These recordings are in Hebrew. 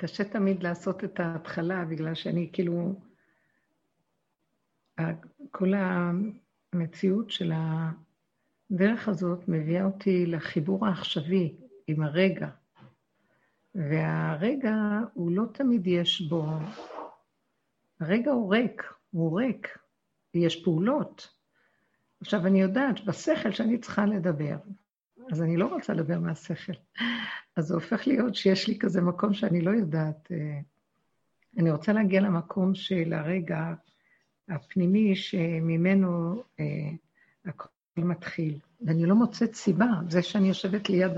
קשה תמיד לעשות את ההתחלה, בגלל שאני כאילו... כל המציאות של הדרך הזאת מביאה אותי לחיבור העכשווי עם הרגע. והרגע, הוא לא תמיד יש בו... הרגע הוא ריק, הוא ריק. יש פעולות. עכשיו, אני יודעת בשכל שאני צריכה לדבר, אז אני לא רוצה לדבר מהשכל. אז זה הופך להיות שיש לי כזה מקום שאני לא יודעת. אה, אני רוצה להגיע למקום של הרגע הפנימי שממנו אה, הכל מתחיל. ואני לא מוצאת סיבה. זה שאני יושבת ליד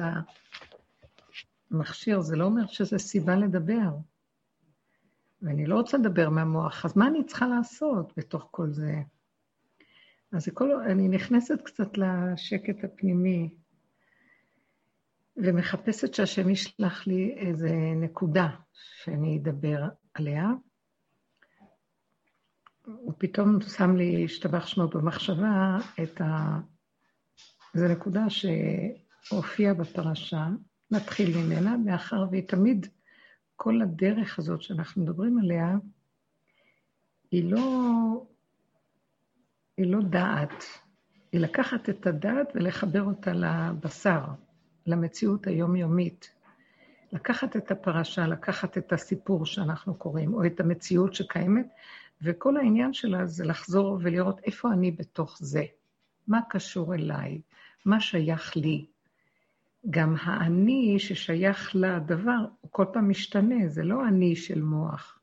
המכשיר, זה לא אומר שזה סיבה לדבר. ואני לא רוצה לדבר מהמוח, אז מה אני צריכה לעשות בתוך כל זה? אז כל, אני נכנסת קצת לשקט הפנימי, ומחפשת שהשם ישלח לי איזה נקודה שאני אדבר עליה. הוא פתאום שם לי, השתבח שמו במחשבה, את ה... זו נקודה שהופיעה בפרשה, נתחיל ממנה, מאחר והיא תמיד, כל הדרך הזאת שאנחנו מדברים עליה, היא לא, היא לא דעת, היא לקחת את הדעת ולחבר אותה לבשר. למציאות היומיומית. לקחת את הפרשה, לקחת את הסיפור שאנחנו קוראים, או את המציאות שקיימת, וכל העניין שלה זה לחזור ולראות איפה אני בתוך זה, מה קשור אליי, מה שייך לי. גם האני ששייך לדבר, הוא כל פעם משתנה, זה לא אני של מוח.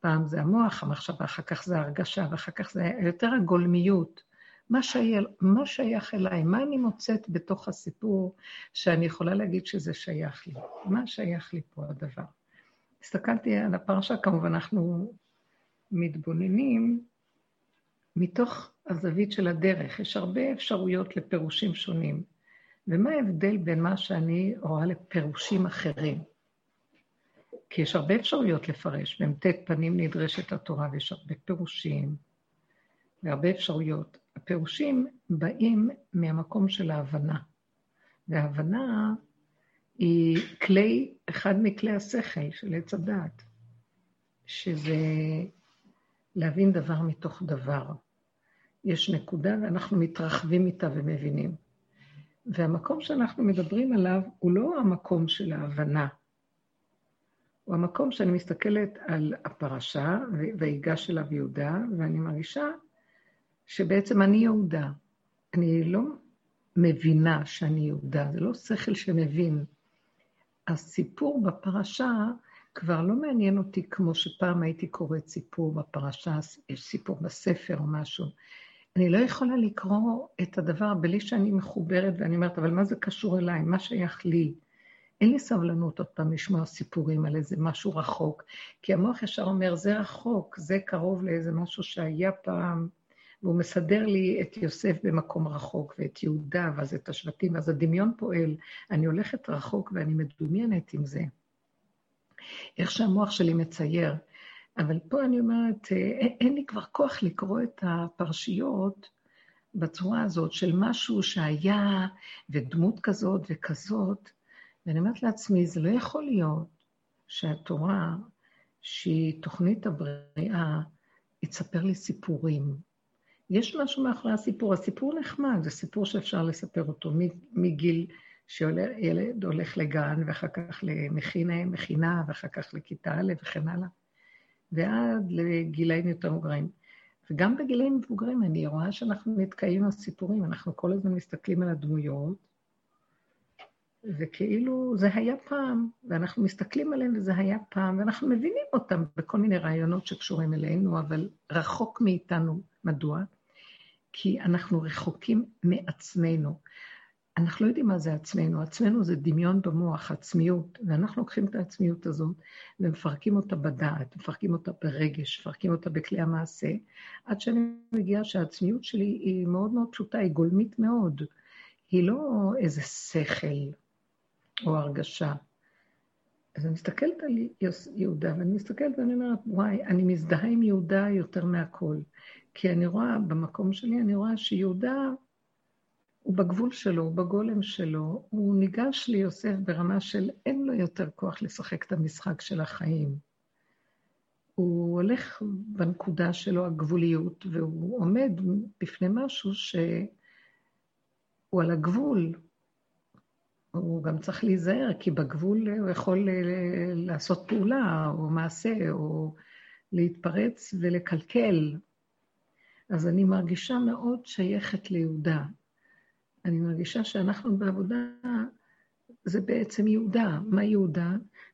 פעם זה המוח, המחשבה, אחר כך זה הרגשה, ואחר כך זה יותר הגולמיות. מה שייך, מה שייך אליי? מה אני מוצאת בתוך הסיפור שאני יכולה להגיד שזה שייך לי? מה שייך לי פה הדבר? הסתכלתי על הפרשה, כמובן אנחנו מתבוננים מתוך הזווית של הדרך. יש הרבה אפשרויות לפירושים שונים. ומה ההבדל בין מה שאני רואה לפירושים אחרים? כי יש הרבה אפשרויות לפרש. במ"ט פנים נדרשת התורה ויש הרבה פירושים והרבה אפשרויות. הפירושים באים מהמקום של ההבנה. וההבנה היא כלי, אחד מכלי השכל של עץ הדעת, שזה להבין דבר מתוך דבר. יש נקודה ואנחנו מתרחבים איתה ומבינים. והמקום שאנחנו מדברים עליו הוא לא המקום של ההבנה, הוא המקום שאני מסתכלת על הפרשה, ויגש אליו יהודה, ואני מרגישה שבעצם אני יהודה. אני לא מבינה שאני יהודה, זה לא שכל שמבין. הסיפור בפרשה כבר לא מעניין אותי כמו שפעם הייתי קוראת סיפור בפרשה, יש סיפור בספר או משהו. אני לא יכולה לקרוא את הדבר בלי שאני מחוברת ואני אומרת, אבל מה זה קשור אליי? מה שייך לי? אין לי סבלנות עוד פעם לשמוע סיפורים על איזה משהו רחוק, כי המוח ישר אומר, זה רחוק, זה קרוב לאיזה משהו שהיה פעם, והוא מסדר לי את יוסף במקום רחוק, ואת יהודה, ואז את השבטים, ואז הדמיון פועל. אני הולכת רחוק ואני מדומיינת עם זה. איך שהמוח שלי מצייר. אבל פה אני אומרת, אה, אין לי כבר כוח לקרוא את הפרשיות בצורה הזאת של משהו שהיה, ודמות כזאת וכזאת, ואני אומרת לעצמי, זה לא יכול להיות שהתורה, שהיא תוכנית הבריאה, היא תספר לי סיפורים. יש משהו מאחורי הסיפור. הסיפור נחמד, זה סיפור שאפשר לספר אותו מגיל שילד הולך לגן, ואחר כך למכינה, מכינה, ואחר כך לכיתה א' וכן הלאה, ועד לגילאים יותר מבוגרים. וגם בגילאים מבוגרים אני רואה שאנחנו נתקעים עם הסיפורים, אנחנו כל הזמן מסתכלים על הדמויות, וכאילו זה היה פעם, ואנחנו מסתכלים עליהם וזה היה פעם, ואנחנו מבינים אותם בכל מיני רעיונות שקשורים אלינו, אבל רחוק מאיתנו. מדוע? כי אנחנו רחוקים מעצמנו. אנחנו לא יודעים מה זה עצמנו, עצמנו זה דמיון במוח, עצמיות, ואנחנו לוקחים את העצמיות הזאת ומפרקים אותה בדעת, מפרקים אותה ברגש, מפרקים אותה בכלי המעשה, עד שאני מגיעה שהעצמיות שלי היא מאוד מאוד פשוטה, היא גולמית מאוד. היא לא איזה שכל או הרגשה. אז אני מסתכלת על יהודה, ואני מסתכלת ואני אומרת, וואי, אני מזדהה עם יהודה יותר מהכל. כי אני רואה, במקום שלי, אני רואה שיהודה הוא בגבול שלו, הוא בגולם שלו, הוא ניגש ליוסף ברמה של אין לו יותר כוח לשחק את המשחק של החיים. הוא הולך בנקודה שלו, הגבוליות, והוא עומד בפני משהו שהוא על הגבול. הוא גם צריך להיזהר, כי בגבול הוא יכול לעשות פעולה, או מעשה, או להתפרץ ולקלקל. אז אני מרגישה מאוד שייכת ליהודה. אני מרגישה שאנחנו בעבודה, זה בעצם יהודה. מה יהודה?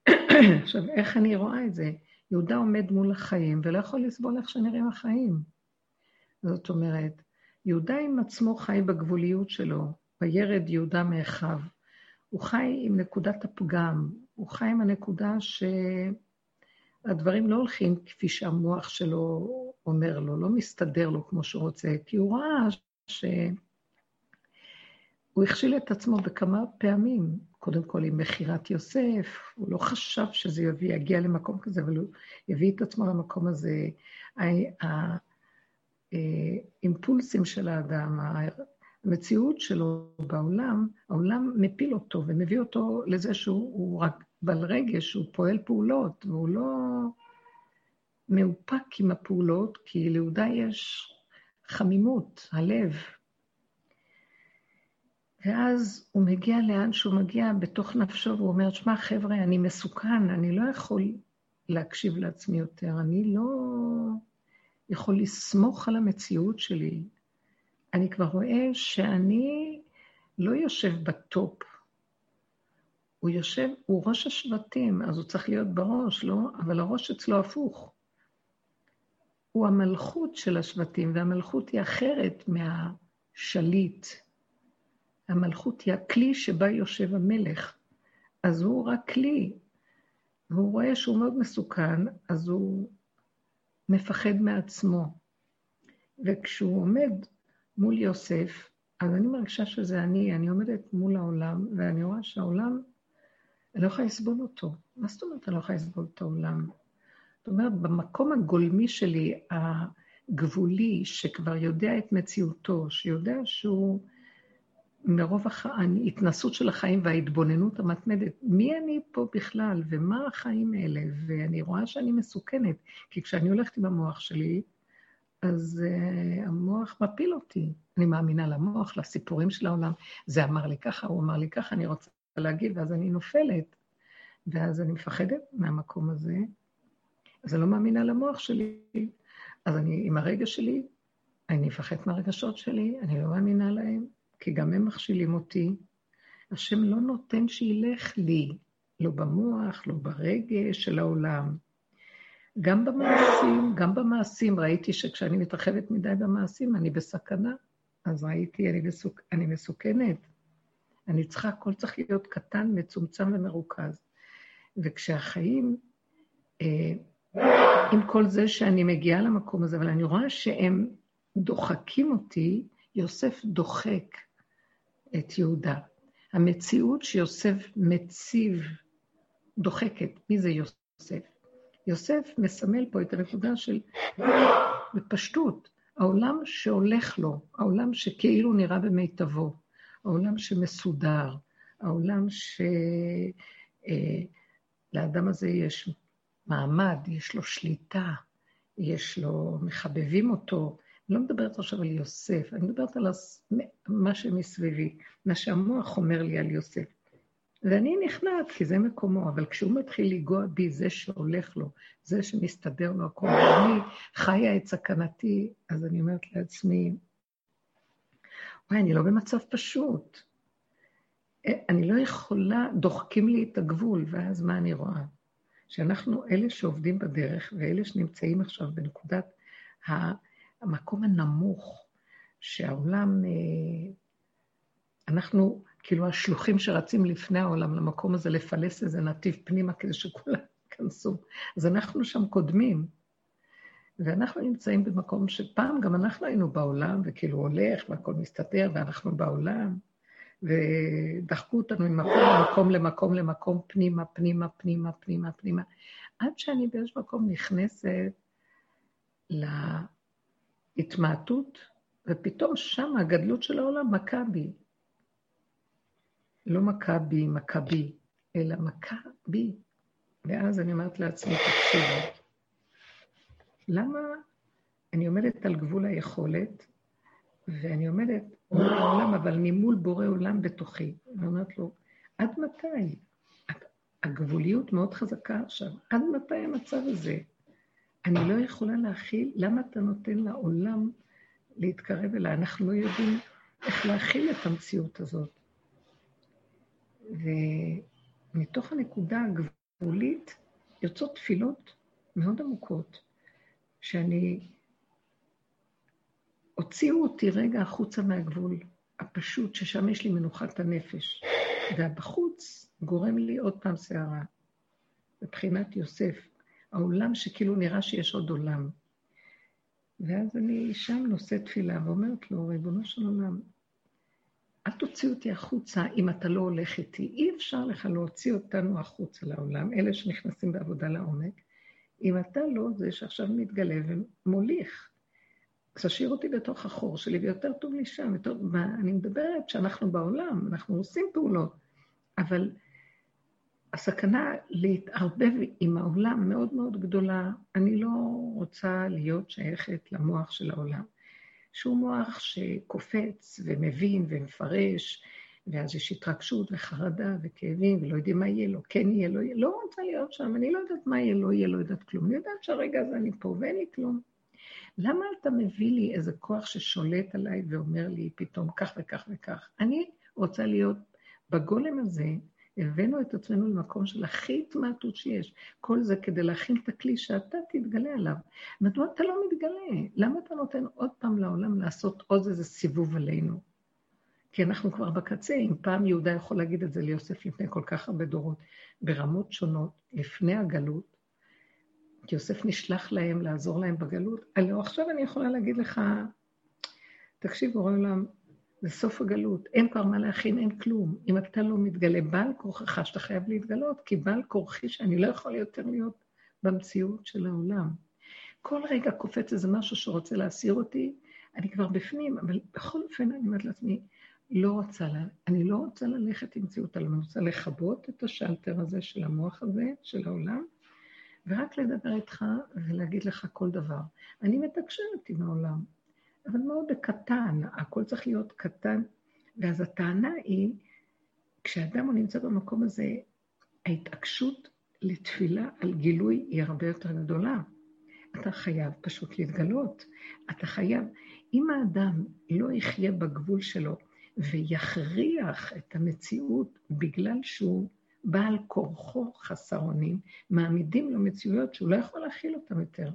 עכשיו, איך אני רואה את זה? יהודה עומד מול החיים ולא יכול לסבול איך שנראים החיים. זאת אומרת, יהודה עם עצמו חי בגבוליות שלו, וירד יהודה מאחיו. הוא חי עם נקודת הפגם, הוא חי עם הנקודה שהדברים לא הולכים כפי שהמוח שלו אומר לו, לא מסתדר לו כמו שהוא רוצה, כי הוא ראה ש... הוא הכשיל את עצמו בכמה פעמים, קודם כל עם מכירת יוסף, הוא לא חשב שזה יביא, יגיע למקום כזה, אבל הוא הביא את עצמו למקום הזה. האימפולסים של האדם, המציאות שלו בעולם, העולם מפיל אותו ומביא אותו לזה שהוא רק בעל רגש, הוא פועל פעולות, והוא לא מאופק עם הפעולות, כי ליהודה יש חמימות, הלב, ואז הוא מגיע לאן שהוא מגיע בתוך נפשו, והוא אומר, שמע, חבר'ה, אני מסוכן, אני לא יכול להקשיב לעצמי יותר, אני לא יכול לסמוך על המציאות שלי. אני כבר רואה שאני לא יושב בטופ, הוא יושב, הוא ראש השבטים, אז הוא צריך להיות בראש, לא? אבל הראש אצלו הפוך. הוא המלכות של השבטים, והמלכות היא אחרת מהשליט. המלכות היא הכלי שבה יושב המלך. אז הוא רק כלי, והוא רואה שהוא מאוד מסוכן, אז הוא מפחד מעצמו. וכשהוא עומד מול יוסף, אז אני מרגישה שזה אני, אני עומדת מול העולם, ואני רואה שהעולם, אני לא יכולה לסבול אותו. מה זאת אומרת אני לא יכולה לסבול את העולם? זאת אומרת, במקום הגולמי שלי, הגבולי, שכבר יודע את מציאותו, שיודע שהוא מרוב ההתנסות של החיים וההתבוננות המתמדת, מי אני פה בכלל ומה החיים האלה? ואני רואה שאני מסוכנת, כי כשאני הולכת עם המוח שלי, אז uh, המוח מפיל אותי. אני מאמינה למוח, לסיפורים של העולם. זה אמר לי ככה, הוא אמר לי ככה, אני רוצה להגיד, ואז אני נופלת. ואז אני מפחדת מהמקום הזה, אז אני לא מאמינה למוח שלי. אז אני, עם הרגש שלי, אני מפחדת מהרגשות שלי, אני לא מאמינה להם. כי גם הם מכשילים אותי. השם לא נותן שילך לי, לא במוח, לא ברגש של העולם. גם במעשים, גם במעשים, ראיתי שכשאני מתרחבת מדי במעשים, אני בסכנה. אז ראיתי, אני, מסוכ... אני מסוכנת. אני צריכה, הכל צריך להיות קטן, מצומצם ומרוכז. וכשהחיים, אה, עם כל זה שאני מגיעה למקום הזה, אבל אני רואה שהם דוחקים אותי, יוסף דוחק. את יהודה. המציאות שיוסף מציב, דוחקת. מי זה יוסף? יוסף מסמל פה את הנקודה של, בפשטות, העולם שהולך לו, העולם שכאילו נראה במיטבו, העולם שמסודר, העולם שלאדם אה, הזה יש מעמד, יש לו שליטה, יש לו, מחבבים אותו, אני לא מדברת עכשיו על יוסף, אני מדברת על מה שמסביבי, מה שהמוח אומר לי על יוסף. ואני נכנעת, כי זה מקומו, אבל כשהוא מתחיל לנגוע בי, זה שהולך לו, זה שמסתדר לו הכול, ואני חיה את סכנתי, אז אני אומרת לעצמי, וואי, אני לא במצב פשוט. אני לא יכולה, דוחקים לי את הגבול, ואז מה אני רואה? שאנחנו אלה שעובדים בדרך, ואלה שנמצאים עכשיו בנקודת. המקום הנמוך, שהעולם, אה, אנחנו כאילו השלוחים שרצים לפני העולם למקום הזה לפלס איזה נתיב פנימה כדי שכולם ייכנסו. אז אנחנו שם קודמים. ואנחנו נמצאים במקום שפעם גם אנחנו היינו בעולם, וכאילו הולך והכל מסתתר, ואנחנו בעולם, ודחקו אותנו ממקום למקום למקום למקום, פנימה, פנימה, פנימה, פנימה, פנימה, עד שאני באיזשהו מקום נכנסת התמעטות, ופתאום שם הגדלות של העולם מכה בי. לא מכה בי, מכה בי, אלא מכה בי. ואז אני אומרת לעצמי, תקשיבו, למה אני עומדת על גבול היכולת, ואני עומדת מול העולם, אבל ממול בורא עולם בתוכי. אני אומרת לו, עד מתי? הגבוליות מאוד חזקה עכשיו. עד מתי המצב הזה? אני לא יכולה להכיל, למה אתה נותן לעולם להתקרב אליי? אנחנו לא יודעים איך להכיל את המציאות הזאת. ומתוך הנקודה הגבולית יוצאות תפילות מאוד עמוקות, שאני... הוציאו אותי רגע החוצה מהגבול הפשוט, ששם יש לי מנוחת הנפש. והבחוץ גורם לי עוד פעם סערה. מבחינת יוסף, העולם שכאילו נראה שיש עוד עולם. ואז אני שם נושאת תפילה ואומרת לו, ריבונו של עולם, אל תוציא אותי החוצה אם אתה לא הולך איתי. אי אפשר לך להוציא אותנו החוצה לעולם, אלה שנכנסים בעבודה לעומק, אם אתה לא זה שעכשיו מתגלה ומוליך. תשאיר אותי בתוך החור שלי, ויותר טוב לי שם. יותר... אני מדברת שאנחנו בעולם, אנחנו עושים פעולות, אבל הסכנה להתערבב עם העולם מאוד מאוד גדולה. אני לא רוצה להיות שייכת למוח של העולם, שהוא מוח שקופץ ומבין ומפרש, ואז יש התרגשות וחרדה וכאבים, ולא יודעים מה יהיה לו, כן יהיה לו, לא רוצה להיות שם, אני לא יודעת מה יהיה, לא יהיה, לא יודעת כלום. אני יודעת שהרגע הזה אני פה ואין לי כלום. למה אתה מביא לי איזה כוח ששולט עליי ואומר לי פתאום כך וכך וכך? אני רוצה להיות בגולם הזה, הבאנו את עצמנו למקום של הכי התמעטות שיש. כל זה כדי להכין את הכלי שאתה תתגלה עליו. מדוע אתה לא מתגלה? למה אתה נותן עוד פעם לעולם לעשות עוד איזה סיבוב עלינו? כי אנחנו כבר בקצה, אם פעם יהודה יכול להגיד את זה ליוסף לפני כל כך הרבה דורות, ברמות שונות, לפני הגלות, כי יוסף נשלח להם לעזור להם בגלות. הלוא עכשיו אני יכולה להגיד לך, תקשיב, בורא עולם, זה סוף הגלות, אין כבר מה להכין, אין כלום. אם אתה לא מתגלה בעל כורחך, שאתה חייב להתגלות, כי בעל כורחי שאני לא יכול יותר להיות במציאות של העולם. כל רגע קופץ איזה משהו שרוצה להסיר אותי, אני כבר בפנים, אבל בכל אופן אני אומרת לעצמי, לא רוצה, לה, אני לא רוצה ללכת עם העולם, אני רוצה לכבות את השלטר הזה של המוח הזה, של העולם, ורק לדבר איתך ולהגיד לך כל דבר. אני מתקשרת עם העולם, אבל מאוד בקטן, הכל צריך להיות קטן. ואז הטענה היא, כשאדם הוא נמצא במקום הזה, ההתעקשות לתפילה על גילוי היא הרבה יותר גדולה. אתה חייב פשוט להתגלות. אתה חייב, אם האדם לא יחיה בגבול שלו ויכריח את המציאות בגלל שהוא בעל כורחו חסר אונים, מעמידים לו מציאויות שהוא לא יכול להכיל אותן יותר.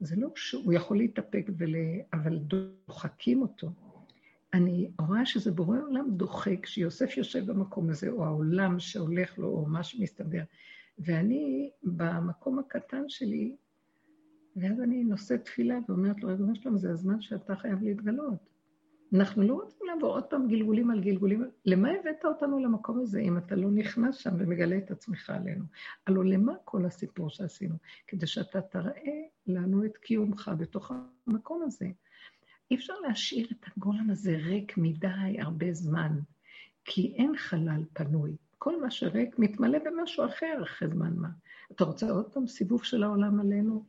זה לא שהוא יכול להתאפק, ול... אבל דוחקים אותו. אני רואה שזה בורא עולם דוחק, שיוסף יושב במקום הזה, או העולם שהולך לו, או מה שמסתבר. ואני במקום הקטן שלי, ואז אני נושאת תפילה ואומרת לו, ריבונו שלום, זה הזמן שאתה חייב להתגלות. אנחנו לא רוצים לעבור עוד פעם גלגולים על גלגולים. למה הבאת אותנו למקום הזה אם אתה לא נכנס שם ומגלה את עצמך עלינו? הלוא למה כל הסיפור שעשינו? כדי שאתה תראה לנו את קיומך בתוך המקום הזה. אי אפשר להשאיר את הגולם הזה ריק מדי הרבה זמן, כי אין חלל פנוי. כל מה שריק מתמלא במשהו אחר אחרי זמן מה. אתה רוצה עוד פעם סיבוב של העולם עלינו?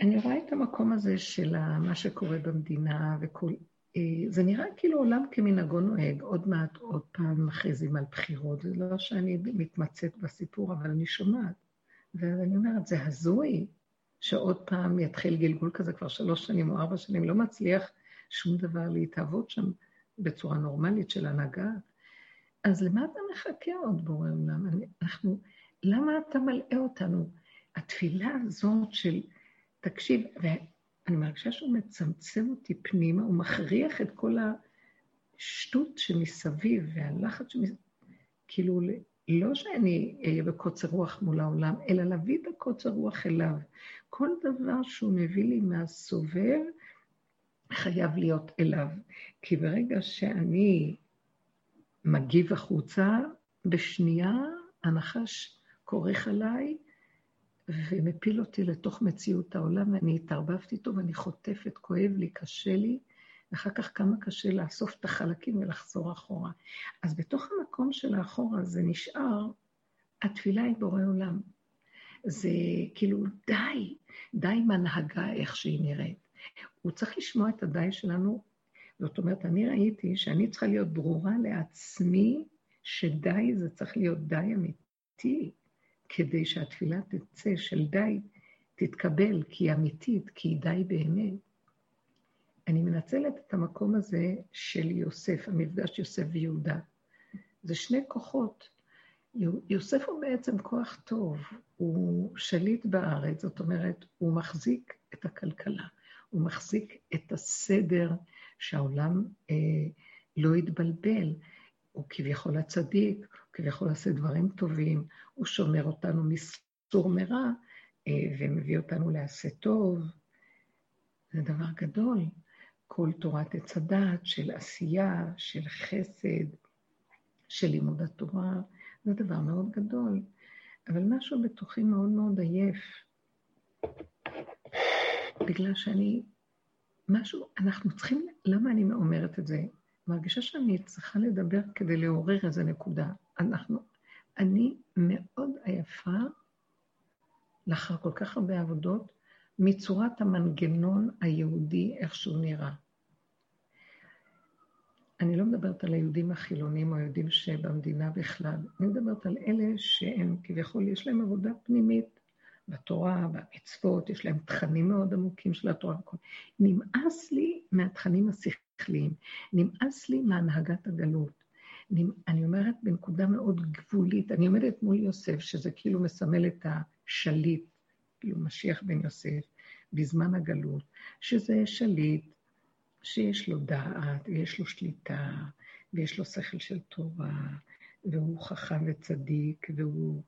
אני רואה את המקום הזה של מה שקורה במדינה וכל... אה, זה נראה כאילו עולם כמנהגו נוהג, עוד מעט עוד פעם מכריזים על בחירות. זה לא שאני מתמצאת בסיפור, אבל אני שומעת. ואני אומרת, זה הזוי שעוד פעם יתחיל גלגול כזה כבר שלוש שנים או ארבע שנים, לא מצליח שום דבר להתהוות שם בצורה נורמלית של הנהגה. אז למה אתה מחכה עוד בורא עולם? אנחנו, למה אתה מלאה אותנו? התפילה הזאת של תקשיב, ואני מרגישה שהוא מצמצם אותי פנימה, הוא מכריח את כל השטות שמסביב והלחץ שמסביב, כאילו, לא שאני אהיה בקוצר רוח מול העולם, אלא להביא את הקוצר רוח אליו. כל דבר שהוא מביא לי מהסובב, חייב להיות אליו. כי ברגע שאני מגיב החוצה, בשנייה הנחש כורך עליי, ומפיל אותי לתוך מציאות העולם, ואני התערבבתי איתו ואני חוטפת, כואב לי, קשה לי, ואחר כך כמה קשה לאסוף את החלקים ולחזור אחורה. אז בתוך המקום של האחורה זה נשאר, התפילה היא בורא עולם. זה כאילו, די, די עם הנהגה איך שהיא נראית. הוא צריך לשמוע את הדי שלנו, זאת אומרת, אני ראיתי שאני צריכה להיות ברורה לעצמי, שדי זה צריך להיות די אמיתי, כדי שהתפילה תצא של די תתקבל, כי היא אמיתית, כי היא די באמת. אני מנצלת את המקום הזה של יוסף, המפגש יוסף ויהודה. זה שני כוחות. יוסף הוא בעצם כוח טוב, הוא שליט בארץ, זאת אומרת, הוא מחזיק את הכלכלה, הוא מחזיק את הסדר שהעולם אה, לא יתבלבל. הוא כביכול הצדיק, כביכול עושה דברים טובים, הוא שומר אותנו מסור מרע אה, ומביא אותנו לעשה טוב. זה דבר גדול. כל תורת עץ הדעת של עשייה, של חסד, של לימוד התורה, זה דבר מאוד גדול. אבל משהו בתוכי מאוד מאוד עייף, בגלל שאני, משהו, אנחנו צריכים, למה אני אומרת את זה? מרגישה שאני צריכה לדבר כדי לעורר איזו נקודה. אנחנו, אני מאוד עייפה, לאחר כל כך הרבה עבודות, מצורת המנגנון היהודי, איך שהוא נראה. אני לא מדברת על היהודים החילונים או היהודים שבמדינה בכלל, אני מדברת על אלה שהם כביכול, יש להם עבודה פנימית בתורה, במצוות, יש להם תכנים מאוד עמוקים של התורה. נמאס לי מהתכנים השכליים, נמאס לי מהנהגת הגלות. אני אומרת בנקודה מאוד גבולית, אני עומדת מול יוסף, שזה כאילו מסמל את השליט, כאילו משיח בן יוסף, בזמן הגלות, שזה שליט שיש לו דעת, ויש לו שליטה, ויש לו שכל של תורה, והוא חכם וצדיק, והוא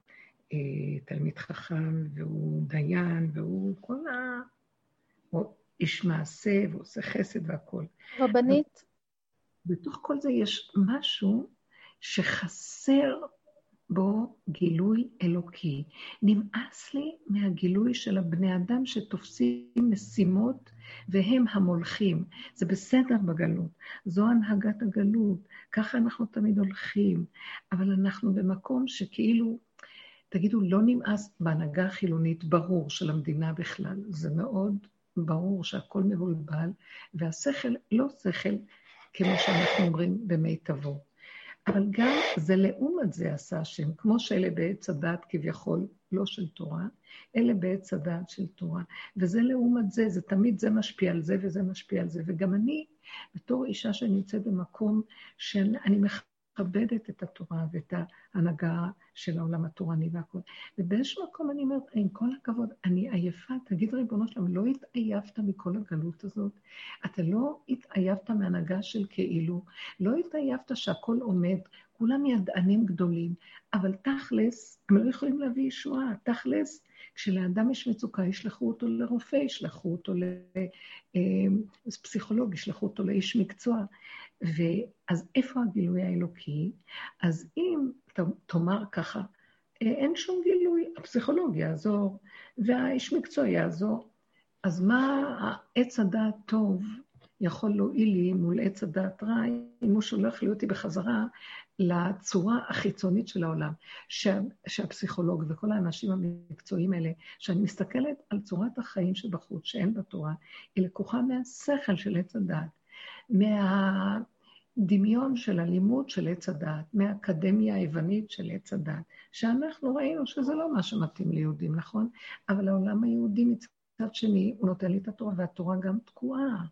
אה, תלמיד חכם, והוא דיין, והוא כל ה... איש מעשה, ועושה חסד והכול. רבנית? בתוך כל זה יש משהו שחסר בו גילוי אלוקי. נמאס לי מהגילוי של הבני אדם שתופסים משימות והם המולכים. זה בסדר בגלות, זו הנהגת הגלות, ככה אנחנו תמיד הולכים, אבל אנחנו במקום שכאילו, תגידו, לא נמאס בהנהגה החילונית, ברור, של המדינה בכלל. זה מאוד ברור שהכל מבולבל, והשכל לא שכל, כמו שאנחנו אומרים, במיטבו. אבל גם זה לעומת זה עשה השם, כמו שאלה בעץ הדת כביכול, לא של תורה, אלה בעץ הדעת של תורה. וזה לעומת זה, זה תמיד זה משפיע על זה וזה משפיע על זה. וגם אני, בתור אישה שנמצאת במקום שאני מכבדת את התורה ואת ההנהגה של העולם התורני והכול. ובאיזשהו מקום אני אומרת, עם כל הכבוד, אני עייפה, תגיד ריבונו שלום, לא התעייפת מכל הגלות הזאת? אתה לא התעייפת מהנהגה של כאילו, לא התעייפת שהכל עומד, כולם ידענים גדולים, אבל תכלס, הם לא יכולים להביא ישועה. תכלס, כשלאדם יש מצוקה, ישלחו אותו לרופא, ישלחו אותו לפסיכולוג, אה, ישלחו אותו לאיש מקצוע. ואז איפה הגילוי האלוקי? אז אם תאמר ככה, אה, אין שום גילוי, הפסיכולוג יעזור, והאיש מקצוע יעזור, אז מה עץ הדעת טוב יכול להועיל לי מול עץ הדעת רע, אם הוא שולח לי אותי בחזרה לצורה החיצונית של העולם, שה, שהפסיכולוג וכל האנשים המקצועיים האלה, שאני מסתכלת על צורת החיים שבחוץ, שאין בתורה, היא לקוחה מהשכל של עץ הדעת, מהדמיון של הלימוד של עץ הדעת, מהאקדמיה היוונית של עץ הדעת, שאנחנו ראינו שזה לא מה שמתאים ליהודים, נכון? אבל העולם היהודי מצד שני, הוא נותן לי את התורה, והתורה גם תקועה.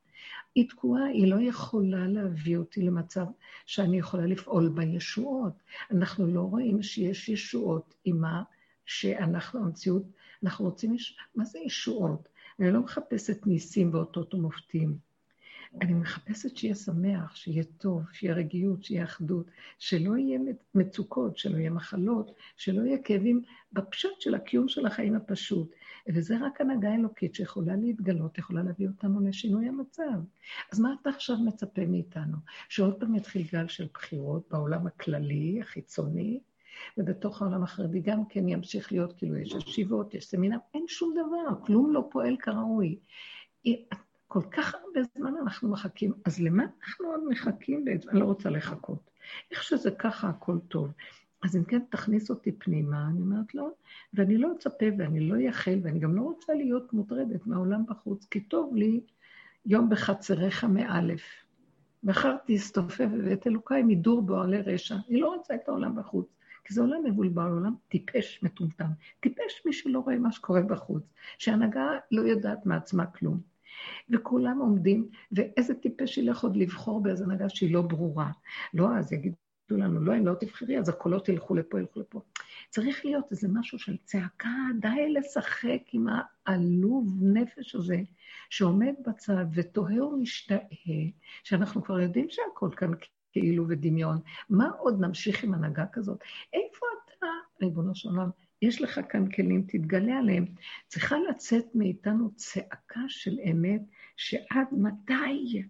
היא תקועה, היא לא יכולה להביא אותי למצב שאני יכולה לפעול בישועות. אנחנו לא רואים שיש ישועות עם מה שאנחנו, המציאות, אנחנו רוצים, מה זה ישועות? אני לא מחפשת ניסים ואותות ומופתים. אני מחפשת שיהיה שמח, שיהיה טוב, שיהיה רגיעות, שיהיה אחדות, שלא יהיה מצוקות, שלא יהיה מחלות, שלא יהיה כאבים בפשט של הקיום של החיים הפשוט. וזה רק הנהגה אלוקית שיכולה להתגלות, יכולה להביא אותנו לשינוי המצב. אז מה אתה עכשיו מצפה מאיתנו? שעוד פעם יתחיל גל של בחירות בעולם הכללי, החיצוני, ובתוך העולם החרדי גם כן ימשיך להיות, כאילו יש ישיבות, יש סמינר, אין שום דבר, כלום לא פועל כראוי. כל כך הרבה זמן אנחנו מחכים, אז למה אנחנו עוד מחכים בעצם? אני לא רוצה לחכות. איך שזה ככה, הכל טוב. אז אם כן, תכניס אותי פנימה, אני אומרת לו, ואני לא אצפה ואני לא אייחל, ואני גם לא רוצה להיות מוטרדת מהעולם בחוץ, כי טוב לי יום בחצריך מאלף. מחר תסתופף ואת אלוקיי מדור בועלי רשע. אני לא רוצה את העולם בחוץ, כי זה עולם מבולבל, עולם טיפש מטומטם. טיפש מי שלא רואה מה שקורה בחוץ, שהנהגה לא יודעת מעצמה כלום. וכולם עומדים, ואיזה טיפש ילך עוד לבחור באיזה הנהגה שהיא לא ברורה. לא, אז יגידו לנו, לא, אם לא תבחרי, אז הקולות ילכו לפה, ילכו לפה. צריך להיות איזה משהו של צעקה, די לשחק עם העלוב נפש הזה, שעומד בצד ותוהה ומשתאה, שאנחנו כבר יודעים שהכל כאן כאילו ודמיון. מה עוד נמשיך עם הנהגה כזאת? איפה אתה, ריבונו של עולם? יש לך כאן כלים, תתגלה עליהם. צריכה לצאת מאיתנו צעקה של אמת, שעד מתי?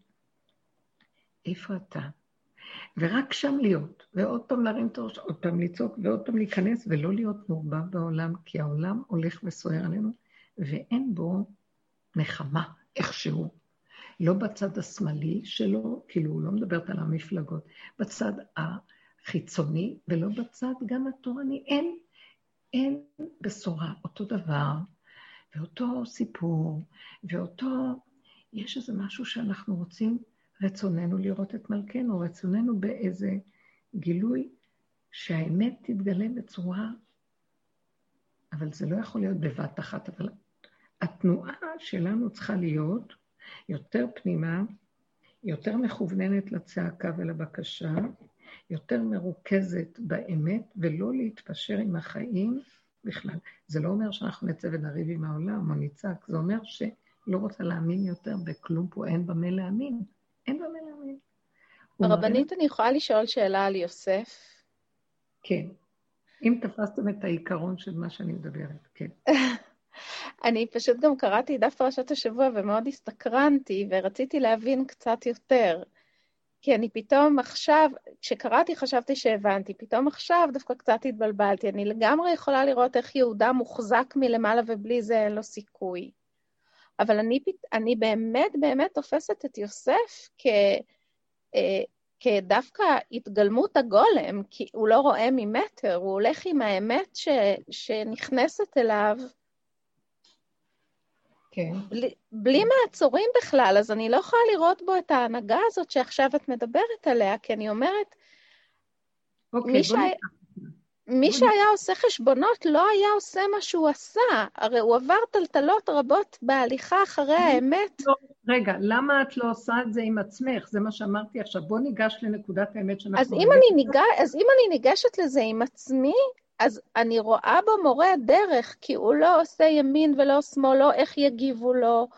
איפה אתה? ורק שם להיות, ועוד פעם להרים את הראש, עוד פעם לצעוק, ועוד פעם להיכנס, ולא להיות מעורבב בעולם, כי העולם הולך וסוער עלינו, ואין בו נחמה, איכשהו. לא בצד השמאלי שלו, כאילו, הוא לא מדברת על המפלגות, בצד החיצוני, ולא בצד גם התורני. אין, אין בשורה, אותו דבר, ואותו סיפור, ואותו, יש איזה משהו שאנחנו רוצים רצוננו לראות את מלכנו, רצוננו באיזה גילוי שהאמת תתגלה בצורה, אבל זה לא יכול להיות בבת אחת, אבל התנועה שלנו צריכה להיות יותר פנימה, יותר מכווננת לצעקה ולבקשה, יותר מרוכזת באמת, ולא להתפשר עם החיים בכלל. זה לא אומר שאנחנו נצא ונריב עם העולם או נצעק, זה אומר שלא רוצה להאמין יותר בכלום פה, אין במה להאמין. אין במה להאמין. הרבנית, אני יכולה לשאול שאלה על יוסף? כן. אם תפסתם את העיקרון של מה שאני מדברת, כן. אני פשוט גם קראתי דף פרשת השבוע ומאוד הסתקרנתי, ורציתי להבין קצת יותר. כי אני פתאום עכשיו, כשקראתי חשבתי שהבנתי, פתאום עכשיו דווקא קצת התבלבלתי. אני לגמרי יכולה לראות איך יהודה מוחזק מלמעלה ובלי זה אין לו סיכוי. אבל אני, אני באמת באמת תופסת את יוסף כ, אה, כדווקא התגלמות הגולם, כי הוא לא רואה ממטר, הוא הולך עם האמת ש, שנכנסת אליו. כן. בלי, בלי מעצורים בכלל, אז אני לא יכולה לראות בו את ההנהגה הזאת שעכשיו את מדברת עליה, כי אני אומרת, אוקיי, מי, שהיה, מי שהיה עושה חשבונות לא היה עושה מה שהוא עשה. הרי הוא עבר טלטלות רבות בהליכה אחרי האמת. לא, רגע, למה את לא עושה את זה עם עצמך? זה מה שאמרתי עכשיו. בוא ניגש לנקודת האמת שאנחנו... אז אם, אני ניג... אז אם אני ניגשת לזה עם עצמי, אז אני רואה בו מורה דרך, כי הוא לא עושה ימין ולא שמאל, לא איך יגיבו לו,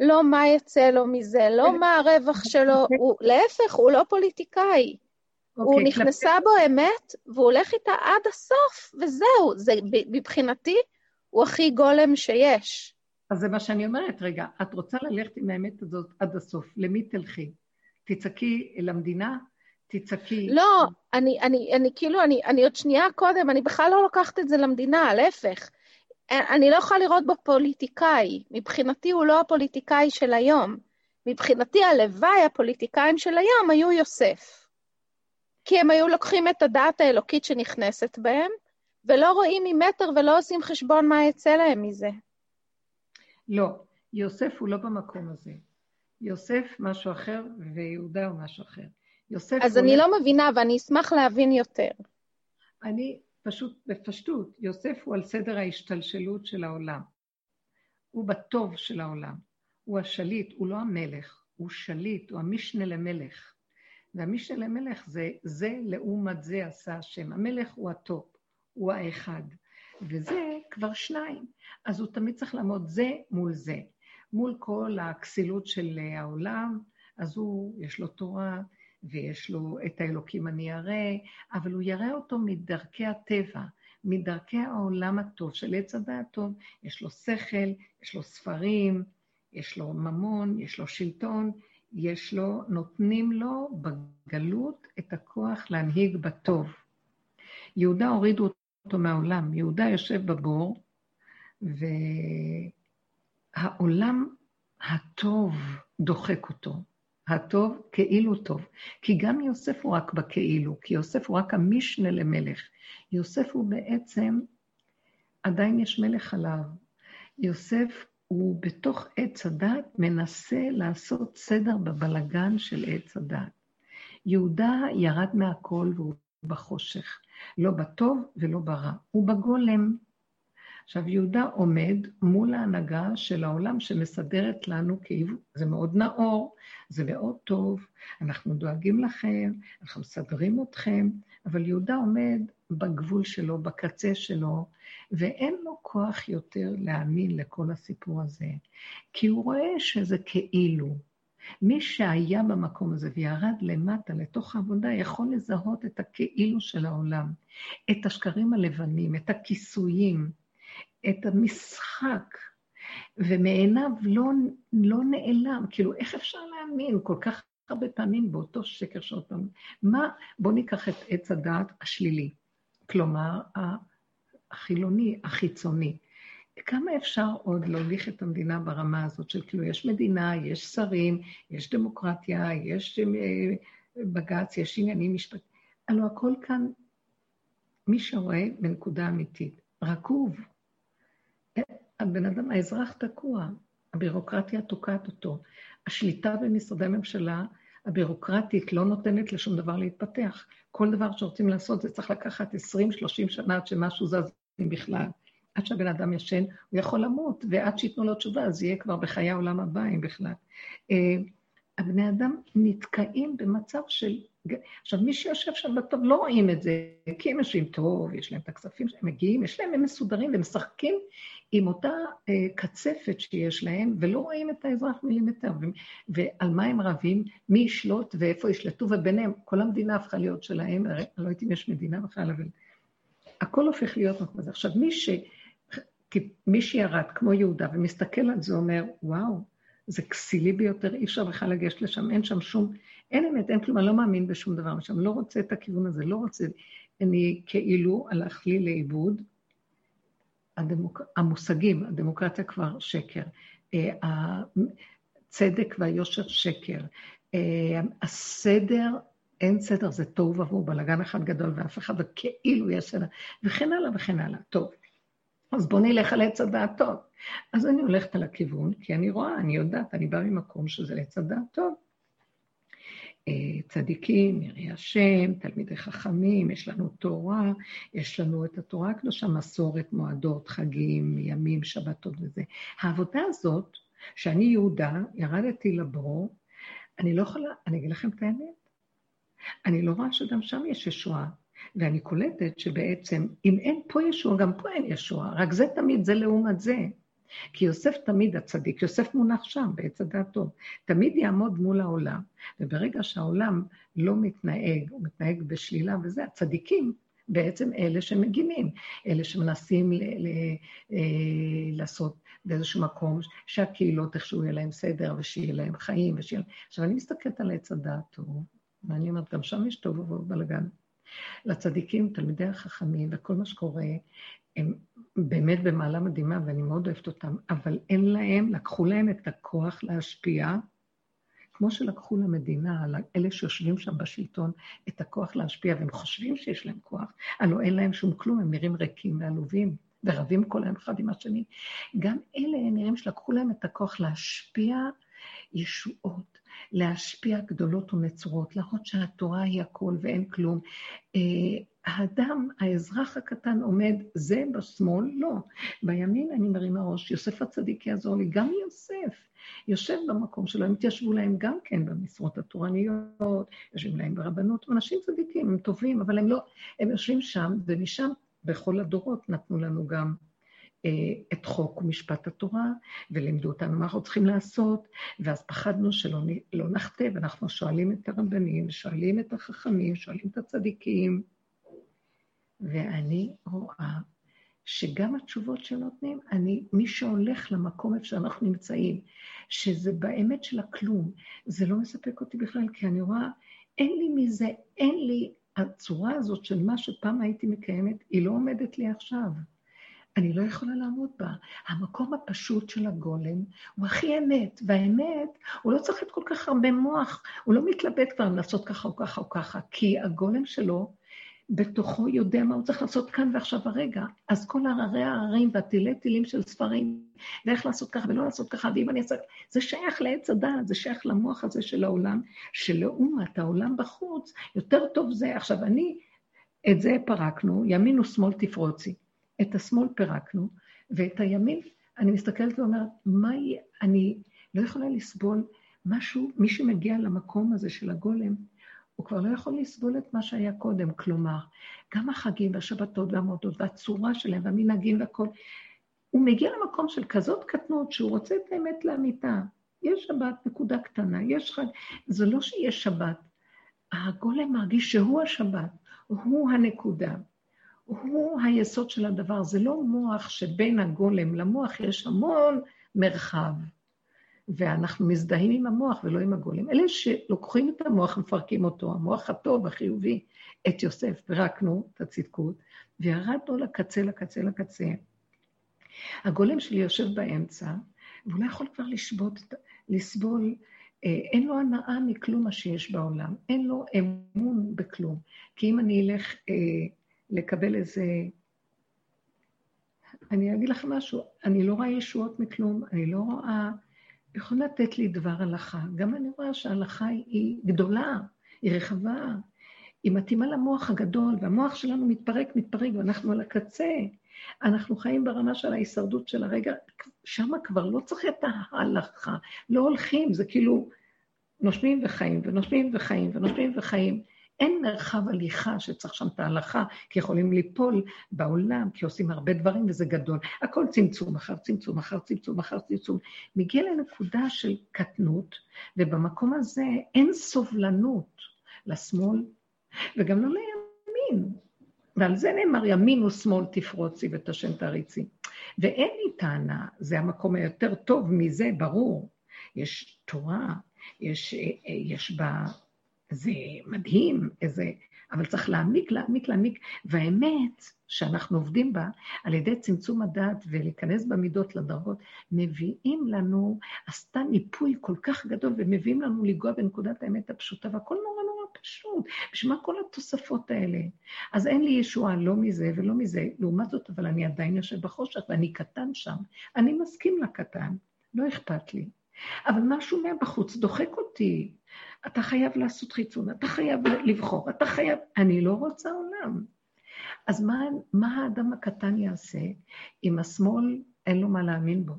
לא מה יצא לו מזה, לא מה הרווח שלו, הוא, להפך, הוא לא פוליטיקאי. Okay, הוא אוקיי, נכנסה בו אמת, והוא הולך איתה עד הסוף, וזהו. זה, מבחינתי, הוא הכי גולם שיש. אז זה מה שאני אומרת, רגע, את רוצה ללכת עם האמת הזאת עד הסוף, למי תלכי? תצעקי למדינה? תצעקי... לא, אני, אני, אני כאילו, אני, אני עוד שנייה קודם, אני בכלל לא לוקחת את זה למדינה, להפך. אני לא יכולה לראות בו פוליטיקאי. מבחינתי הוא לא הפוליטיקאי של היום. מבחינתי הלוואי הפוליטיקאים של היום היו יוסף. כי הם היו לוקחים את הדעת האלוקית שנכנסת בהם, ולא רואים ממטר ולא עושים חשבון מה יצא להם מזה. לא, יוסף הוא לא במקום הזה. יוסף משהו אחר ויהודה הוא משהו אחר. יוסף אז אני הולך... לא מבינה, ואני אשמח להבין יותר. אני פשוט, בפשטות, יוסף הוא על סדר ההשתלשלות של העולם. הוא בטוב של העולם. הוא השליט, הוא לא המלך, הוא שליט, הוא המשנה למלך. והמשנה למלך זה זה לעומת זה עשה השם. המלך הוא ה top, הוא האחד. וזה כבר שניים. אז הוא תמיד צריך לעמוד זה מול זה. מול כל הכסילות של העולם, אז הוא, יש לו תורה, ויש לו את האלוקים אני אראה, אבל הוא יראה אותו מדרכי הטבע, מדרכי העולם הטוב של עץ הדעת טוב. יש לו שכל, יש לו ספרים, יש לו ממון, יש לו שלטון, יש לו, נותנים לו בגלות את הכוח להנהיג בטוב. יהודה הורידו אותו מהעולם, יהודה יושב בבור, והעולם הטוב דוחק אותו. הטוב כאילו טוב. כי גם יוסף הוא רק בכאילו, כי יוסף הוא רק המשנה למלך. יוסף הוא בעצם, עדיין יש מלך עליו. יוסף הוא בתוך עץ הדת מנסה לעשות סדר בבלגן של עץ הדת. יהודה ירד מהכל והוא בחושך, לא בטוב ולא ברע, הוא בגולם. עכשיו, יהודה עומד מול ההנהגה של העולם שמסדרת לנו כאילו, זה מאוד נאור, זה מאוד טוב, אנחנו דואגים לכם, אנחנו מסדרים אתכם, אבל יהודה עומד בגבול שלו, בקצה שלו, ואין לו כוח יותר להאמין לכל הסיפור הזה, כי הוא רואה שזה כאילו. מי שהיה במקום הזה וירד למטה, לתוך העבודה, יכול לזהות את הכאילו של העולם, את השקרים הלבנים, את הכיסויים, את המשחק, ומעיניו לא, לא נעלם. כאילו, איך אפשר להאמין כל כך הרבה פעמים באותו שקר שעוד פעם? מה, בואו ניקח את עץ הדעת השלילי, כלומר, החילוני, החיצוני. כמה אפשר עוד להוליך את המדינה ברמה הזאת של כאילו, יש מדינה, יש שרים, יש דמוקרטיה, יש אה, בג"ץ, יש עניינים משפטיים. הלוא הכל כאן, מי שרואה בנקודה אמיתית, רקוב. הבן אדם, האזרח תקוע, הבירוקרטיה תוקעת אותו. השליטה במשרדי הממשלה הבירוקרטית לא נותנת לשום דבר להתפתח. כל דבר שרוצים לעשות זה צריך לקחת 20-30 שנה עד שמשהו זז בכלל. עד שהבן אדם ישן, הוא יכול למות, ועד שייתנו לו תשובה, אז יהיה כבר בחיי העולם הבא, אם בכלל. אה, הבני אדם נתקעים במצב של... עכשיו, מי שיושב שם בטוב לא רואים את זה, כי הם יושבים טוב, יש להם את הכספים שהם מגיעים, יש להם, הם מסודרים ומשחקים עם אותה אה, קצפת שיש להם, ולא רואים את האזרח מילימטר. ועל מה הם רבים, מי ישלוט ואיפה ישלטו, וביניהם, כל המדינה הפכה להיות שלהם, הרי אני לא יודעת אם יש מדינה בכלל, אבל הכל הופך להיות מקום הזה. עכשיו, מי, ש... מי שירד, כמו יהודה, ומסתכל על זה, אומר, וואו, זה כסילי ביותר, אי אפשר בכלל לגשת לשם, אין שם שום, אין אמת, אין כלום, אני לא מאמין בשום דבר שם, לא רוצה את הכיוון הזה, לא רוצה, אני כאילו הלך לי לאיבוד. הדמוק... המושגים, הדמוקרטיה כבר שקר, אה, הצדק והיושר שקר, אה, הסדר, אין סדר, זה תוהו ובוהו, בלאגן אחד גדול ואף אחד, וכאילו יש סדר, וכן הלאה וכן הלאה. טוב, אז בואו נלך על עץ הדעת טוב. אז אני הולכת על הכיוון, כי אני רואה, אני יודעת, אני באה ממקום שזה עץ הדעת טוב. אה, צדיקים, יראי השם, תלמידי חכמים, יש לנו תורה, יש לנו את התורה הקדושה, מסורת, מועדות, חגים, ימים, שבתות וזה. העבודה הזאת, שאני יהודה, ירדתי לבור, אני לא יכולה, אני אגיד לכם את האמת, אני לא רואה שגם שם יש ישועה. ואני קולטת שבעצם, אם אין פה ישוע, גם פה אין ישוע, רק זה תמיד, זה לעומת זה. כי יוסף תמיד הצדיק, יוסף מונח שם, בעץ הדעת טוב, תמיד יעמוד מול העולם, וברגע שהעולם לא מתנהג, הוא מתנהג בשלילה וזה, הצדיקים בעצם אלה שמגינים, אלה שמנסים ל- ל- אה, לעשות באיזשהו מקום שהקהילות איכשהו יהיה להם סדר ושיהיה להם חיים ושיהיה להם... עכשיו, אני מסתכלת על עץ הדעת טוב, ואני אומרת, גם שם יש טוב ובלאגן. לצדיקים, תלמידי החכמים וכל מה שקורה, הם באמת במעלה מדהימה ואני מאוד אוהבת אותם, אבל אין להם, לקחו להם את הכוח להשפיע, כמו שלקחו למדינה, אלה שיושבים שם בשלטון, את הכוח להשפיע, והם חושבים שיש להם כוח, הלוא אין להם שום כלום, הם נראים ריקים ועלובים, ורבים כל היום אחד עם השני. גם אלה נראים שלקחו להם את הכוח להשפיע ישועות, להשפיע גדולות ונצורות, להראות שהתורה היא הכל ואין כלום. אה, האדם, האזרח הקטן עומד, זה בשמאל? לא. בימין אני מרימה ראש, יוסף הצדיק יעזור לי, גם יוסף. יושב במקום שלו, הם התיישבו להם גם כן במשרות התורניות, יושבים להם ברבנות, אנשים צדיקים, הם טובים, אבל הם לא, הם יושבים שם, ומשם בכל הדורות נתנו לנו גם את חוק ומשפט התורה, ולימדו אותנו מה אנחנו צריכים לעשות, ואז פחדנו שלא לא נחטא, ואנחנו שואלים את הרבנים, שואלים את החכמים, שואלים את הצדיקים, ואני רואה שגם התשובות שנותנים, אני, מי שהולך למקום איפה שאנחנו נמצאים, שזה באמת של הכלום, זה לא מספק אותי בכלל, כי אני רואה, אין לי מזה, אין לי, הצורה הזאת של מה שפעם הייתי מקיימת, היא לא עומדת לי עכשיו. אני לא יכולה לעמוד בה. המקום הפשוט של הגולם הוא הכי אמת, והאמת, הוא לא צריך את כל כך הרבה מוח, הוא לא מתלבט כבר לעשות ככה או ככה או ככה, כי הגולם שלו בתוכו יודע מה הוא צריך לעשות כאן ועכשיו הרגע. אז כל הררי הררים והטילי טילים של ספרים, ואיך לעשות ככה ולא לעשות ככה, ואם אני אעשה... זה שייך לעץ הדעת, זה שייך למוח הזה של העולם, שלעומת העולם בחוץ, יותר טוב זה. עכשיו, אני, את זה פרקנו, ימין ושמאל תפרוצי. את השמאל פירקנו, ואת הימין, אני מסתכלת ואומרת, מה יהיה, אני לא יכולה לסבול משהו, מי שמגיע למקום הזה של הגולם, הוא כבר לא יכול לסבול את מה שהיה קודם, כלומר, גם החגים והשבתות והמועדות והצורה שלהם והמנהגים והכול, הוא מגיע למקום של כזאת קטנות שהוא רוצה את האמת לאמיתה. יש שבת, נקודה קטנה, יש חג, זה לא שיש שבת. הגולם מרגיש שהוא השבת, הוא הנקודה. הוא היסוד של הדבר, זה לא מוח שבין הגולם למוח יש המון מרחב, ואנחנו מזדהים עם המוח ולא עם הגולם. אלה שלוקחים את המוח ומפרקים אותו, המוח הטוב, החיובי, את יוסף, פירקנו את הצדקות, וירדנו לקצה, לקצה, לקצה. הגולם שלי יושב באמצע, והוא לא יכול כבר לשבות, לסבול, אה, אין לו הנאה מכלום מה שיש בעולם, אין לו אמון בכלום. כי אם אני אלך... אה, לקבל איזה... אני אגיד לך משהו, אני לא רואה ישועות מכלום, אני לא רואה... יכול לתת לי דבר הלכה. גם אני רואה שההלכה היא גדולה, היא רחבה, היא מתאימה למוח הגדול, והמוח שלנו מתפרק, מתפרק, ואנחנו על הקצה. אנחנו חיים ברמה של ההישרדות של הרגע, שם כבר לא צריך את ההלכה, לא הולכים, זה כאילו נושמים וחיים, ונושמים וחיים, ונושמים וחיים. אין מרחב הליכה שצריך שם את ההלכה, כי יכולים ליפול בעולם, כי עושים הרבה דברים וזה גדול. הכל צמצום, אחר צמצום, אחר צמצום, אחר צמצום. מגיע לנקודה של קטנות, ובמקום הזה אין סובלנות לשמאל, וגם לא לימין. ועל זה נאמר ימין ושמאל תפרוצי ותשם תריצי. ואין לי טענה, זה המקום היותר טוב מזה, ברור. יש תורה, יש, יש בה זה מדהים, איזה... אבל צריך להעמיק, להעמיק, להעמיק, והאמת שאנחנו עובדים בה, על ידי צמצום הדעת ולהיכנס במידות לדרגות, מביאים לנו, עשתה ניפוי כל כך גדול, ומביאים לנו לנגוע בנקודת האמת הפשוטה, והכל נורא נורא פשוט. בשביל מה כל התוספות האלה? אז אין לי ישועה לא מזה ולא מזה. לעומת זאת, אבל אני עדיין יושב בחושך, ואני קטן שם. אני מסכים לקטן, לא אכפת לי. אבל משהו מהבחוץ דוחק אותי. אתה חייב לעשות חיצון, אתה חייב לבחור, אתה חייב... אני לא רוצה עולם. אז מה, מה האדם הקטן יעשה אם השמאל אין לו מה להאמין בו?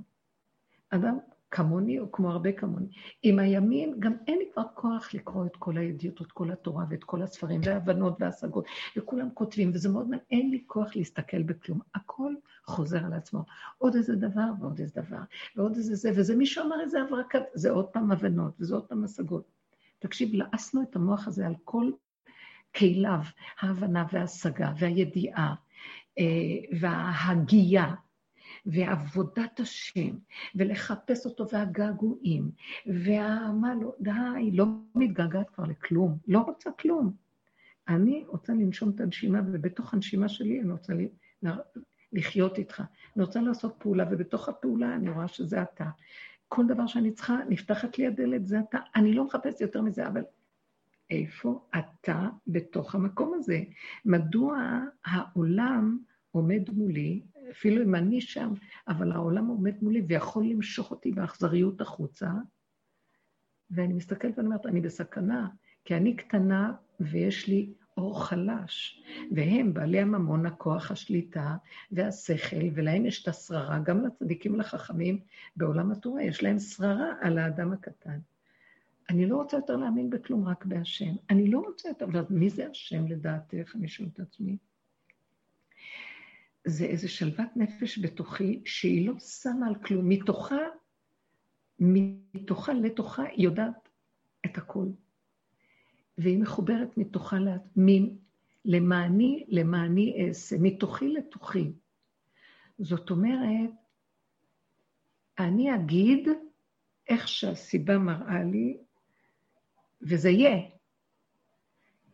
אדם כמוני או כמו הרבה כמוני. עם הימין, גם אין לי כבר כוח לקרוא את כל הידיעות, את כל התורה ואת כל הספרים וההבנות וההשגות, וכולם כותבים, וזה מאוד מעניין, אין לי כוח להסתכל בכלום. הכל חוזר על עצמו. עוד איזה דבר ועוד איזה דבר, ועוד איזה זה, וזה מישהו אמר איזה הברקה, זה עוד פעם הבנות, וזה עוד פעם השגות. תקשיב, לעסנו את המוח הזה על כל כליו, ההבנה וההשגה והידיעה אה, וההגייה. ועבודת השם, ולחפש אותו והגעגועים, והמה לא, די, לא מתגעגעת כבר לכלום, לא רוצה כלום. אני רוצה לנשום את הנשימה, ובתוך הנשימה שלי אני רוצה לחיות איתך. אני רוצה לעשות פעולה, ובתוך הפעולה אני רואה שזה אתה. כל דבר שאני צריכה, נפתחת לי הדלת, זה אתה. אני לא מחפשת יותר מזה, אבל איפה אתה בתוך המקום הזה? מדוע העולם עומד מולי אפילו אם אני שם, אבל העולם עומד מולי ויכול למשוך אותי באכזריות החוצה, ואני מסתכלת ואני אומרת, אני בסכנה, כי אני קטנה ויש לי אור חלש, והם בעלי הממון, הכוח, השליטה והשכל, ולהם יש את השררה, גם לצדיקים ולחכמים בעולם התורה, יש להם שררה על האדם הקטן. אני לא רוצה יותר להאמין בכלום, רק בהשם. אני לא רוצה יותר, אבל מי זה השם לדעתך? אני שואלת את עצמי. זה איזו שלוות נפש בתוכי, שהיא לא שמה על כלום. מתוכה, מתוכה לתוכה, היא יודעת את הכול. והיא מחוברת מתוכה מין, למעני, למעני אעשה, מתוכי לתוכי. זאת אומרת, אני אגיד איך שהסיבה מראה לי, וזה יהיה.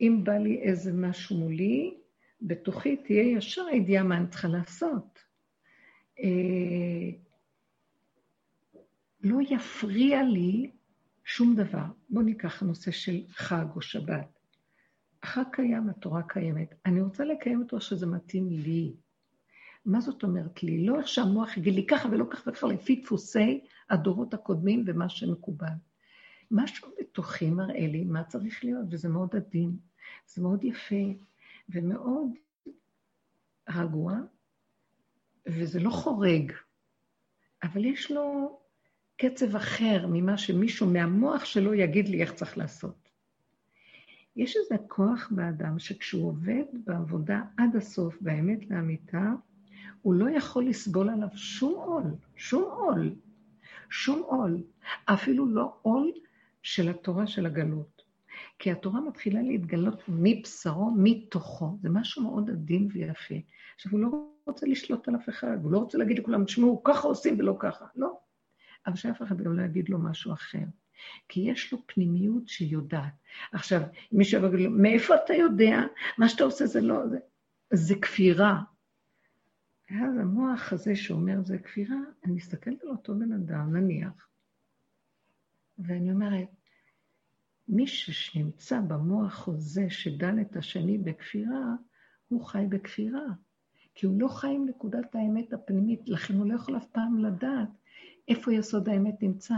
אם בא לי איזה משהו מולי, בתוכי תהיה ישר הידיעה מה אני צריכה לעשות. אה, לא יפריע לי שום דבר. בואו ניקח הנושא של חג או שבת. החג קיים, התורה קיימת. אני רוצה לקיים אותו שזה מתאים לי. מה זאת אומרת לי? לא איך שהמוח יגיד לי ככה ולא ככה וככה, לפי דפוסי הדורות הקודמים ומה שמקובל. משהו בתוכי מראה לי מה צריך להיות, וזה מאוד עדין, זה מאוד יפה, ומאוד רגוע, וזה לא חורג, אבל יש לו קצב אחר ממה שמישהו מהמוח שלו יגיד לי איך צריך לעשות. יש איזה כוח באדם שכשהוא עובד בעבודה עד הסוף, באמת לאמיתה, הוא לא יכול לסבול עליו שום עול, שום עול, שום עול, אפילו לא עול של התורה של הגלות. כי התורה מתחילה להתגלות מבשרו, מתוכו. זה משהו מאוד עדין ויפה. עכשיו, הוא לא רוצה לשלוט על אף אחד, הוא לא רוצה להגיד לכולם, תשמעו, ככה עושים ולא ככה. לא. אבל שאף אחד גם לא יגיד לו משהו אחר. כי יש לו פנימיות שהיא יודעת. עכשיו, אם מישהו יגיד לו, מאיפה אתה יודע? מה שאתה עושה זה לא... זה, זה כפירה. ואז המוח הזה שאומר זה כפירה, אני מסתכלת על אותו בן אדם, נניח, ואני אומרת, מישהו שנמצא במוח הזה שדן את השני בכפירה, הוא חי בכפירה. כי הוא לא חי עם נקודת האמת הפנימית, לכן הוא לא יכול אף פעם לדעת איפה יסוד האמת נמצא.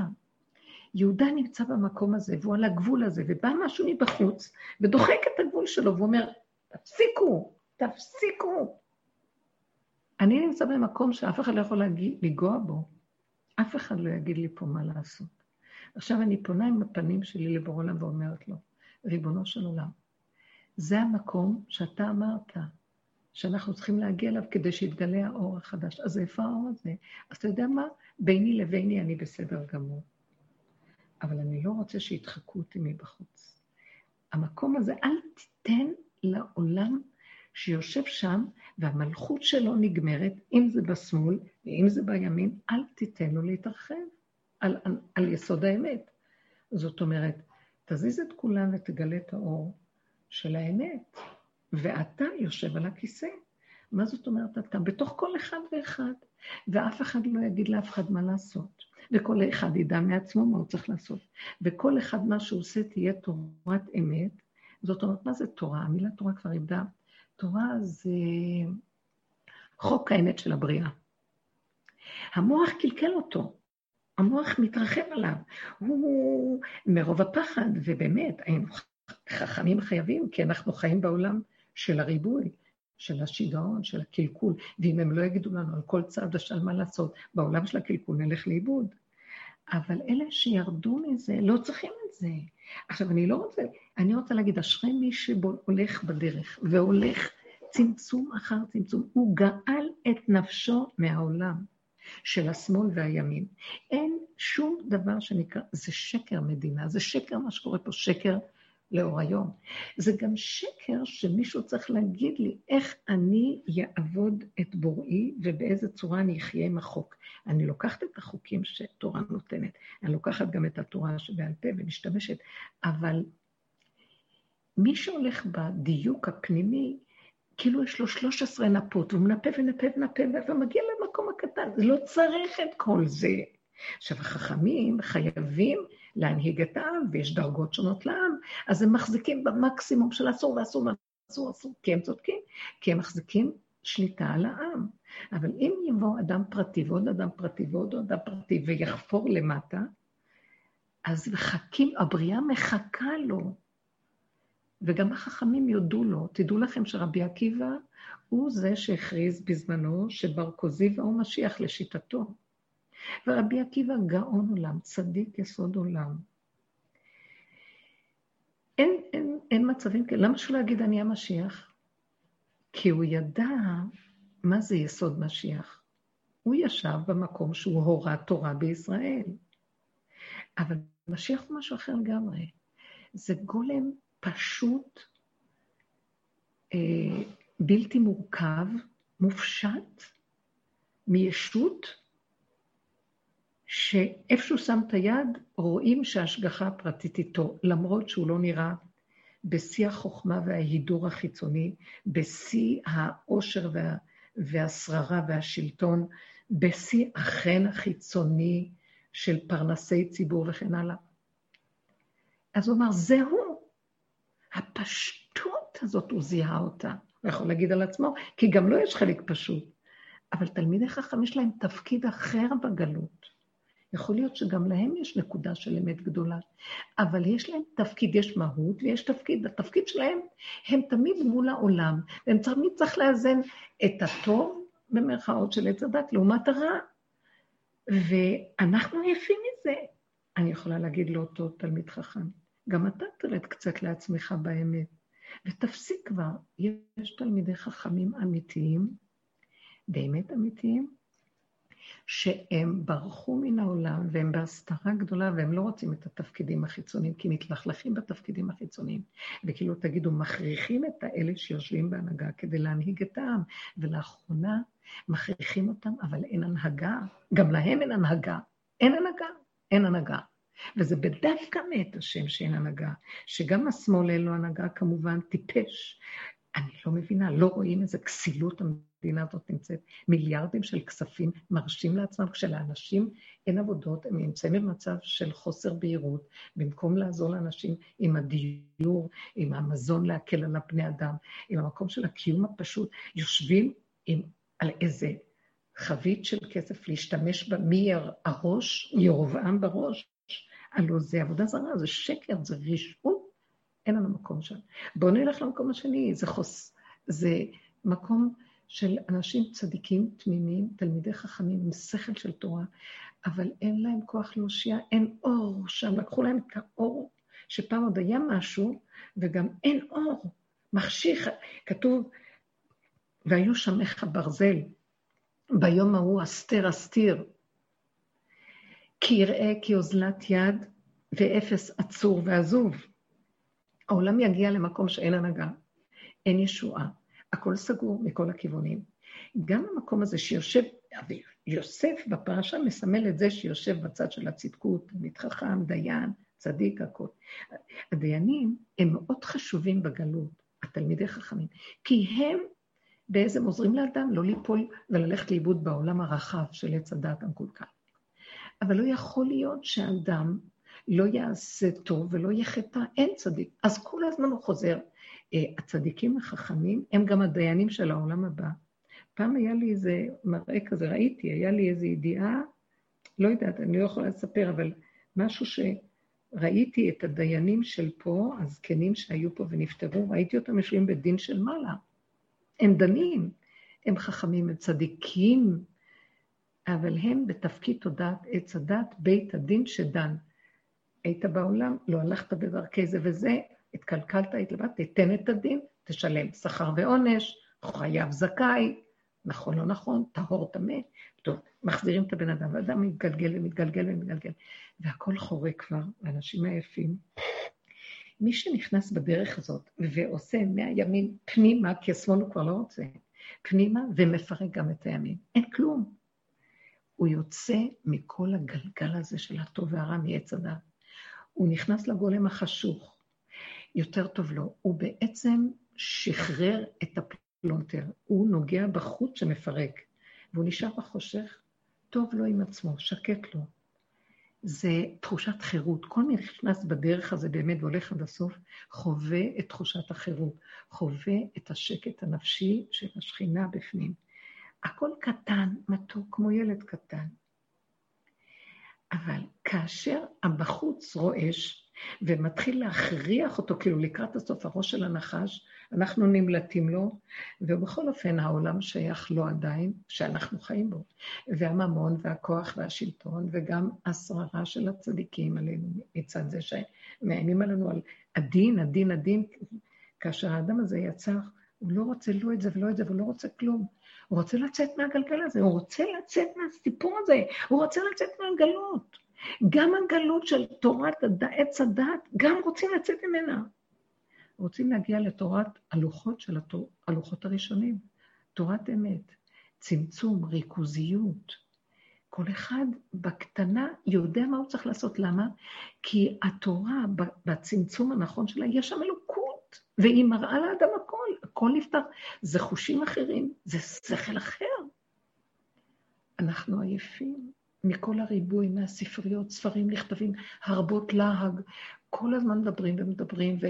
יהודה נמצא במקום הזה, והוא על הגבול הזה, ובא משהו מבחוץ, ודוחק את הגבול שלו, והוא אומר, תפסיקו, תפסיקו. אני נמצא במקום שאף אחד לא יכול לנגוע בו. אף אחד לא יגיד לי פה מה לעשות. עכשיו אני פונה עם הפנים שלי לבורא עולם ואומרת לו, ריבונו של עולם, זה המקום שאתה אמרת שאנחנו צריכים להגיע אליו כדי שיתגלה האור החדש. אז איפה האור הזה? אז אתה יודע מה? ביני לביני אני בסדר גמור. אבל אני לא רוצה שידחקו אותי מבחוץ. המקום הזה, אל תיתן לעולם שיושב שם, והמלכות שלו נגמרת, אם זה בשמאל ואם זה בימין, אל תיתן לו להתרחב על, על, על יסוד האמת. זאת אומרת, תזיז את כולם ותגלה את האור של האמת, ואתה יושב על הכיסא. מה זאת אומרת אתה? בתוך כל אחד ואחד, ואף אחד לא יגיד לאף אחד מה לעשות, וכל אחד ידע מעצמו מה הוא צריך לעשות, וכל אחד מה שהוא עושה תהיה תורת אמת. זאת אומרת, מה זה תורה? המילה תורה כבר איבדה תורה זה חוק האמת של הבריאה. המוח קלקל אותו, המוח מתרחב עליו. הוא מרוב הפחד, ובאמת, היינו חכמים חייבים, כי אנחנו חיים בעולם של הריבוי, של השיגעון, של הקלקול, ואם הם לא יגידו לנו על כל צעד ושל מה לעשות, בעולם של הקלקול נלך לאיבוד. אבל אלה שירדו מזה, לא צריכים את זה. עכשיו, אני לא רוצה, אני רוצה להגיד, אשרי מי שהולך בדרך והולך צמצום אחר צמצום. הוא גאל את נפשו מהעולם של השמאל והימין. אין שום דבר שנקרא, זה שקר מדינה, זה שקר מה שקורה פה, שקר לאור היום. זה גם שקר שמישהו צריך להגיד לי איך אני אעבוד את בוראי ובאיזה צורה אני אחיה עם החוק. אני לוקחת את החוקים שתורה נותנת, אני לוקחת גם את התורה שבעל פה ומשתמשת, אבל מי שהולך בדיוק הפנימי, כאילו יש לו 13 נפות, הוא מנפה ונפה ונפה ומגיע למקום הקטן, לא צריך את כל זה. עכשיו, החכמים חייבים להנהיג את העם, ויש דרגות שונות לעם, אז הם מחזיקים במקסימום של אסור ואסור ואסור אסור, כי הם צודקים, כי הם מחזיקים שליטה על העם. אבל אם יבוא אדם פרטי ועוד אדם פרטי ועוד אדם פרטי ויחפור למטה, אז מחכים, הבריאה מחכה לו. וגם החכמים יודו לו. תדעו לכם שרבי עקיבא הוא זה שהכריז בזמנו שבר כוזיבא הוא משיח לשיטתו. ורבי עקיבא גאון עולם, צדיק יסוד עולם. אין, אין, אין מצבים כאלה. למה שלא יגיד אני המשיח? כי הוא ידע מה זה יסוד משיח. הוא ישב במקום שהוא הורה תורה בישראל. אבל משיח הוא משהו אחר לגמרי. זה גולם פשוט, אה, בלתי מורכב, מופשט, מישות, שאיפה שהוא שם את היד, רואים שההשגחה הפרטית איתו, למרות שהוא לא נראה בשיא החוכמה וההידור החיצוני, בשיא העושר וה, והשררה והשלטון בשיא החן החיצוני של פרנסי ציבור וכן הלאה. אז הוא אמר, זהו. הפשטות הזאת, הוא זיהה אותה. הוא יכול להגיד על עצמו, כי גם לו לא יש חלק פשוט. אבל תלמידי חכם יש להם תפקיד אחר בגלות. יכול להיות שגם להם יש נקודה של אמת גדולה, אבל יש להם תפקיד, יש מהות ויש תפקיד. התפקיד שלהם, הם תמיד מול העולם, והם תמיד צריך לאזן את הטוב, במרכאות של עץ הדת, לעומת הרע. ואנחנו עייפים מזה. אני יכולה להגיד לאותו תלמיד חכם, גם אתה תרד קצת לעצמך באמת, ותפסיק כבר. יש תלמידי חכמים אמיתיים, באמת אמיתיים, שהם ברחו מן העולם והם בהסתרה גדולה והם לא רוצים את התפקידים החיצוניים, כי מתלכלכים בתפקידים החיצוניים. וכאילו תגידו, מכריחים את האלה שיושבים בהנהגה כדי להנהיג את העם, ולאחרונה מכריחים אותם, אבל אין הנהגה. גם להם אין הנהגה. אין הנהגה, אין הנהגה. וזה בדווקא מאת השם שאין הנהגה, שגם השמאל אין לו הנהגה כמובן טיפש. אני לא מבינה, לא רואים איזה כסילות המדינה הזאת נמצאת. מיליארדים של כספים מרשים לעצמם, כשלאנשים אין עבודות, הם נמצאים במצב של חוסר בהירות, במקום לעזור לאנשים עם הדיור, עם המזון להקל על הפני אדם, עם המקום של הקיום הפשוט, יושבים עם, על איזה חבית של כסף להשתמש בה מהראש, ירובעם בראש. הלוא זה עבודה זרה, זה שקר, זה רשעות, אין לנו מקום שם. בואו נלך למקום השני, זה חוס... זה מקום של אנשים צדיקים, תמימים, תלמידי חכמים עם שכל של תורה, אבל אין להם כוח להושיע, אין אור שם, לקחו להם את האור, שפעם עוד היה משהו, וגם אין אור, מחשיך, כתוב, והיו שמך ברזל, ביום ההוא אסתר אסתיר, כי יראה כי אוזלת יד ואפס עצור ועזוב. העולם יגיע למקום שאין הנהגה, אין ישועה, הכל סגור מכל הכיוונים. גם המקום הזה שיושב, יוסף בפרשה מסמל את זה שיושב בצד של הצדקות, תלמיד חכם, דיין, צדיק, הכל. הדיינים הם מאוד חשובים בגלות, התלמידי חכמים, כי הם בעצם עוזרים לאדם לא ליפול וללכת לאיבוד בעולם הרחב של עץ הדת המקולקל. אבל לא יכול להיות שאדם לא יעשה טוב ולא יהיה חטא, אין צדיק. אז כל הזמן הוא חוזר. אה, הצדיקים החכמים הם גם הדיינים של העולם הבא. פעם היה לי איזה מראה כזה, ראיתי, היה לי איזו ידיעה, לא יודעת, אני לא יכולה לספר, אבל משהו שראיתי את הדיינים של פה, הזקנים שהיו פה ונפטרו, ראיתי אותם יושבים בדין של מעלה. הם דנים, הם חכמים, הם צדיקים, אבל הם בתפקיד תודעת עץ הדת, בית הדין שדן. היית בעולם, לא הלכת בדרכי זה וזה, התקלקלת, התלבטת, תיתן את הדין, תשלם שכר ועונש, חייב זכאי, נכון, לא נכון, טהור, טמא. טוב, מחזירים את הבן אדם, ואדם מתגלגל ומתגלגל ומתגלגל, והכל חורה כבר, האנשים עייפים. מי שנכנס בדרך הזאת ועושה מהימין פנימה, כי השמאל הוא כבר לא רוצה, פנימה ומפרק גם את הימין, אין כלום. הוא יוצא מכל הגלגל הזה של הטוב והרע מעץ הדת. הוא נכנס לגולם החשוך, יותר טוב לו. הוא בעצם שחרר את הפלונטר, הוא נוגע בחוט שמפרק, והוא נשאר בחושך, טוב לו עם עצמו, שקט לו. זה תחושת חירות. כל מי נכנס בדרך הזה באמת והולך עד הסוף, חווה את תחושת החירות, חווה את השקט הנפשי של השכינה בפנים. הכל קטן, מתוק, כמו ילד קטן. אבל כאשר הבחוץ רועש ומתחיל להכריח אותו, כאילו לקראת הסוף הראש של הנחש, אנחנו נמלטים לו, ובכל אופן העולם שייך לו עדיין, שאנחנו חיים בו. והממון והכוח והשלטון, וגם השררה של הצדיקים עלינו מצד זה שמאיימים עלינו על הדין, הדין, הדין, כאשר האדם הזה יצא, הוא לא רוצה לא את זה ולא את זה, והוא לא רוצה כלום. הוא רוצה לצאת מהגלגל הזה, הוא רוצה לצאת מהסיפור הזה, הוא רוצה לצאת מהגלות. גם הגלות של תורת עץ הדת, גם רוצים לצאת ממנה. רוצים להגיע לתורת הלוחות של התור, הלוחות הראשונים, תורת אמת, צמצום, ריכוזיות. כל אחד בקטנה יודע מה הוא צריך לעשות. למה? כי התורה, בצמצום הנכון שלה, יש שם אלוקות, והיא מראה לאדם הכל, נפתח. זה חושים אחרים, זה שכל אחר. אנחנו עייפים מכל הריבוי, מהספריות, ספרים נכתבים, הרבות להג, כל הזמן מדברים ומדברים, ו,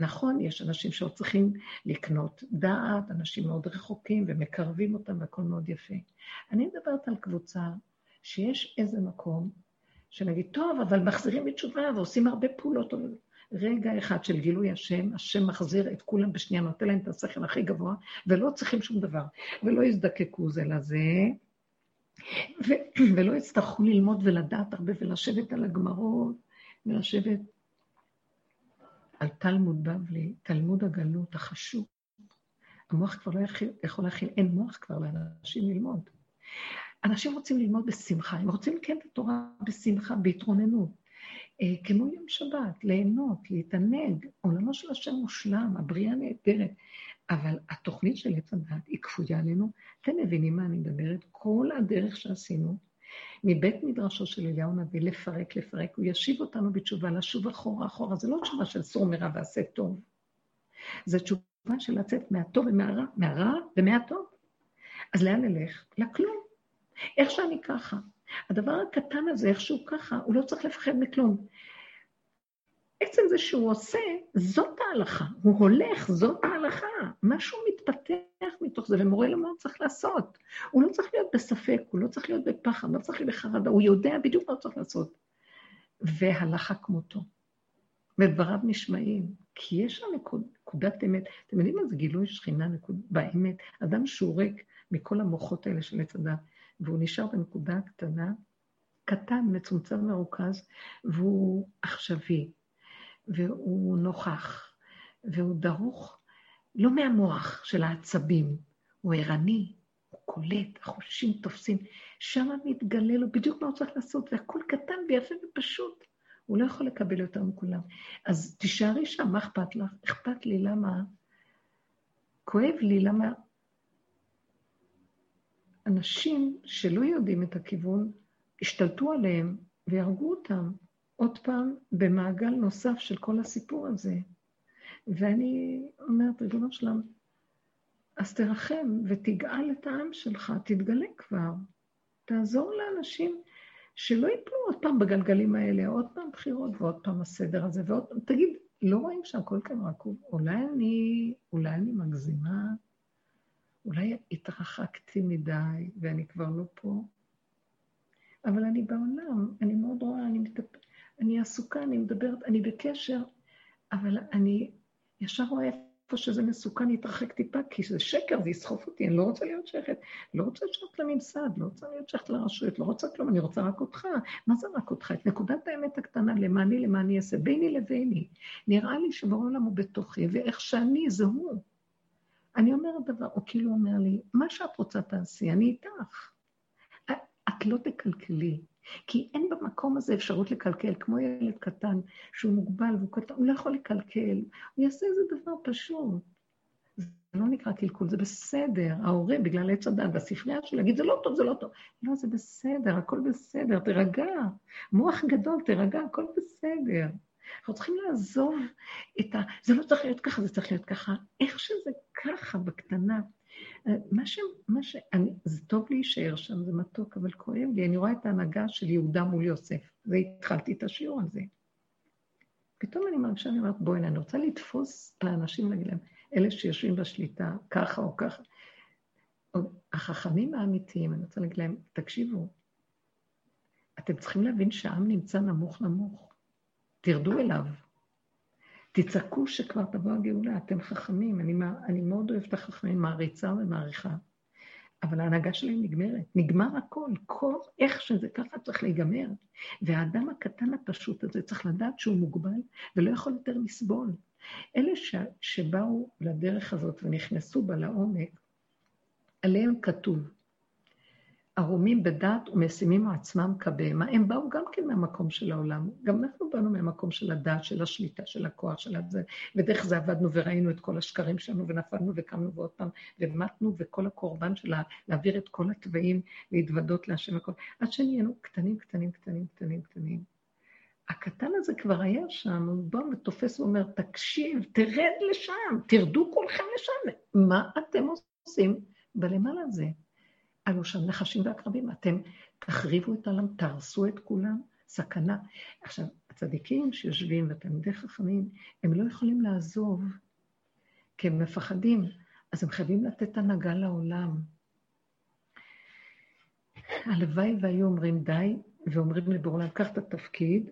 ונכון, יש אנשים שעוד צריכים לקנות דעת, אנשים מאוד רחוקים ומקרבים אותם, והכל מאוד יפה. אני מדברת על קבוצה שיש איזה מקום שנגיד, טוב, אבל מחזירים בתשובה ועושים הרבה פעולות. רגע אחד של גילוי השם, השם מחזיר את כולם בשנייה, נותן להם את השכל הכי גבוה, ולא צריכים שום דבר, ולא יזדקקו זה לזה, ו- ולא יצטרכו ללמוד ולדעת הרבה ולשבת על הגמרות, ולשבת על תלמוד בבלי, תלמוד הגלות החשוב. המוח כבר לא יכול להכיל, אין מוח כבר לאנשים ללמוד. אנשים רוצים ללמוד בשמחה, הם רוצים לקיים את התורה בשמחה, בהתרוננות. אה, כמו יום שבת, ליהנות, להתענג. עולמו של השם מושלם, הבריאה נהדרת. אבל התוכנית של עץ הדת היא כפויה עלינו. אתם מבינים מה אני מדברת? כל הדרך שעשינו, מבית מדרשו של אליהו הנביא, לפרק, לפרק, הוא ישיב אותנו בתשובה, לשוב אחורה, אחורה. זה לא תשובה של סור מרע ועשה טוב. זה תשובה של לצאת מהטוב ומהרע, מהרע ומהטוב. אז לאן נלך? לכלום. איך שאני ככה. הדבר הקטן הזה, איכשהו ככה, הוא לא צריך לפחד מכלום. עצם זה שהוא עושה, זאת ההלכה. הוא הולך, זאת ההלכה. משהו מתפתח מתוך זה, ומורה לו מה הוא צריך לעשות. הוא לא צריך להיות בספק, הוא לא צריך להיות בפחד, לא צריך להיות בחרדה, הוא יודע בדיוק מה הוא צריך לעשות. והלכה כמותו. ודבריו נשמעים, כי יש שם נקודת אמת. אתם יודעים מה זה גילוי שכינה נקוד, באמת? אדם שהוא ריק מכל המוחות האלה של עץ הדת, והוא נשאר בנקודה קטנה, קטן, מצומצם, מרוכז, והוא עכשווי, והוא נוכח, והוא דרוך, לא מהמוח של העצבים, הוא ערני, הוא קולט, החושים תופסים, שם מתגלה לו בדיוק מה הוא צריך לעשות, והכל קטן ויפה ופשוט. הוא לא יכול לקבל יותר מכולם. אז תישארי שם, מה אכפת לך? אכפת לי, למה? כואב לי, למה אנשים שלא יודעים את הכיוון, השתלטו עליהם והרגו אותם עוד פעם במעגל נוסף של כל הסיפור הזה. ואני אומרת, ריבונו שלם, אז תרחם ותגאל את העם שלך, תתגלה כבר. תעזור לאנשים שלא ייפלו עוד פעם בגלגלים האלה, עוד פעם בחירות ועוד פעם הסדר הזה, ועוד פעם, תגיד, לא רואים שהכל כאן רקוב? אולי אני, אולי אני מגזימה? אולי התרחקתי מדי ואני כבר לא פה, אבל אני בעולם, אני מאוד רואה, אני, מטפ... אני עסוקה, אני מדברת, אני בקשר, אבל אני ישר רואה איפה שזה מסוכן, להתרחק טיפה, כי זה שקר, זה יסחוף אותי, אני לא רוצה להיות שייכת, לא רוצה לשבת לממסד, לא רוצה להיות שייכת לרשויות, לא רוצה כלום, אני רוצה רק אותך. מה זה רק אותך? את נקודת האמת הקטנה, למעני, למעני אעשה, ביני לביני. נראה לי שבעולם הוא בתוכי, ואיך שאני זה הוא. אני אומרת דבר, הוא כאילו אומר לי, מה שאת רוצה תעשי, אני איתך. את לא תקלקלי, כי אין במקום הזה אפשרות לקלקל, כמו ילד קטן שהוא מוגבל והוא קטן, הוא לא יכול לקלקל, הוא יעשה איזה דבר פשוט. זה לא נקרא קלקול, זה בסדר. ההורה, בגלל עץ הדת והספרייה שלו, יגיד, זה לא טוב, זה לא טוב. לא, זה בסדר, הכל בסדר, תירגע. מוח גדול, תירגע, הכל בסדר. אנחנו צריכים לעזוב את ה... זה לא צריך להיות ככה, זה צריך להיות ככה. איך שזה ככה, בקטנה. מה ש... מה ש... אני... זה טוב להישאר שם, זה מתוק, אבל כואב לי. אני רואה את ההנהגה של יהודה מול יוסף, והתחלתי את השיעור הזה. פתאום אני מרגישה, אני אומרת, בואי, אני רוצה לתפוס לאנשים, להגיד להם, אלה שיושבים בשליטה, ככה או ככה. החכמים האמיתיים, אני רוצה להגיד להם, תקשיבו, אתם צריכים להבין שהעם נמצא נמוך נמוך. תרדו אליו. תצעקו שכבר תבוא הגאולה, אתם חכמים, אני, אני מאוד אוהבת את החכמים, מעריצה ומעריכה, אבל ההנהגה שלהם נגמרת, נגמר הכל, כל איך שזה ככה צריך להיגמר. והאדם הקטן הפשוט הזה צריך לדעת שהוא מוגבל ולא יכול יותר לסבול. אלה ש, שבאו לדרך הזאת ונכנסו בה לעומק, עליהם כתוב, ערומים בדעת ומשימים עצמם כבהמה. הם באו גם כן מהמקום של העולם. גם אנחנו באנו מהמקום של הדעת, של השליטה, של הכוח, של הזה. ודרך זה עבדנו וראינו את כל השקרים שלנו, ונפלנו וקמנו ועוד פעם, ומתנו, וכל הקורבן שלה, להעביר את כל התוואים, להתוודות להשם הכל. עד שנהיינו קטנים, קטנים, קטנים, קטנים, קטנים. הקטן הזה כבר היה שם, הוא בא ותופס ואומר, תקשיב, תרד לשם, תרדו כולכם לשם. מה אתם עושים בלמעלה הזה? עלו שם נחשים ועקרבים, אתם תחריבו את העולם, תהרסו את כולם, סכנה. עכשיו, הצדיקים שיושבים ותלמידי חכמים, הם לא יכולים לעזוב, כי הם מפחדים, אז הם חייבים לתת הנהגה לעולם. הלוואי והיו אומרים די, ואומרים לבורלם, קח את התפקיד,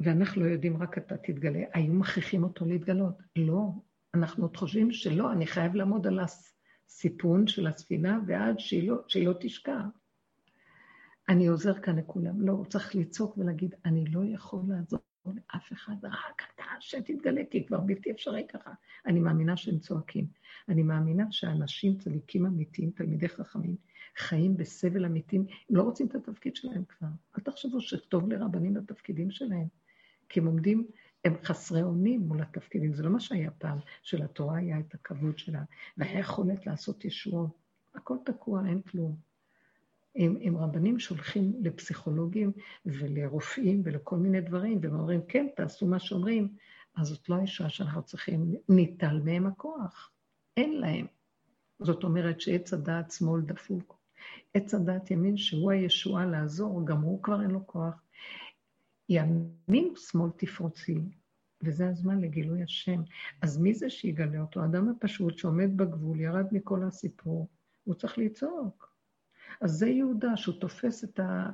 ואנחנו לא יודעים, רק אתה תתגלה. היו מכריחים אותו להתגלות. לא, אנחנו עוד חושבים שלא, אני חייב לעמוד על הסיפון של הספינה, ועד שהיא לא, שהיא לא תשקע. אני עוזר כאן לכולם. לא, צריך לצעוק ולהגיד, אני לא יכול לעזור לאף אחד, רק אתה שתתגלה, כי כבר בלתי אפשרי ככה. אני מאמינה שהם צועקים. אני מאמינה שאנשים צדיקים אמיתיים, תלמידי חכמים, חיים בסבל אמיתיים, הם לא רוצים את התפקיד שלהם כבר. אל תחשבו שטוב לרבנים בתפקידים שלהם, כי הם עומדים, הם חסרי אונים מול התפקידים. זה לא מה שהיה פעם, שלתורה היה את הכבוד שלה, והיה יכולת לעשות ישועות. הכל תקוע, אין כלום. הם, הם רבנים שהולכים לפסיכולוגים ולרופאים ולכל מיני דברים, והם אומרים, כן, תעשו מה שאומרים, אז זאת לא הישועה שאנחנו צריכים, ניטל מהם הכוח. אין להם. זאת אומרת שעץ הדעת שמאל דפוק. עץ הדעת ימין, שהוא הישועה לעזור, גם הוא כבר אין לו כוח. ימין ושמאל תפרוצי, וזה הזמן לגילוי השם. אז מי זה שיגלה אותו? האדם הפשוט שעומד בגבול, ירד מכל הסיפור, הוא צריך לצעוק. אז זה יהודה, שהוא תופס את ה...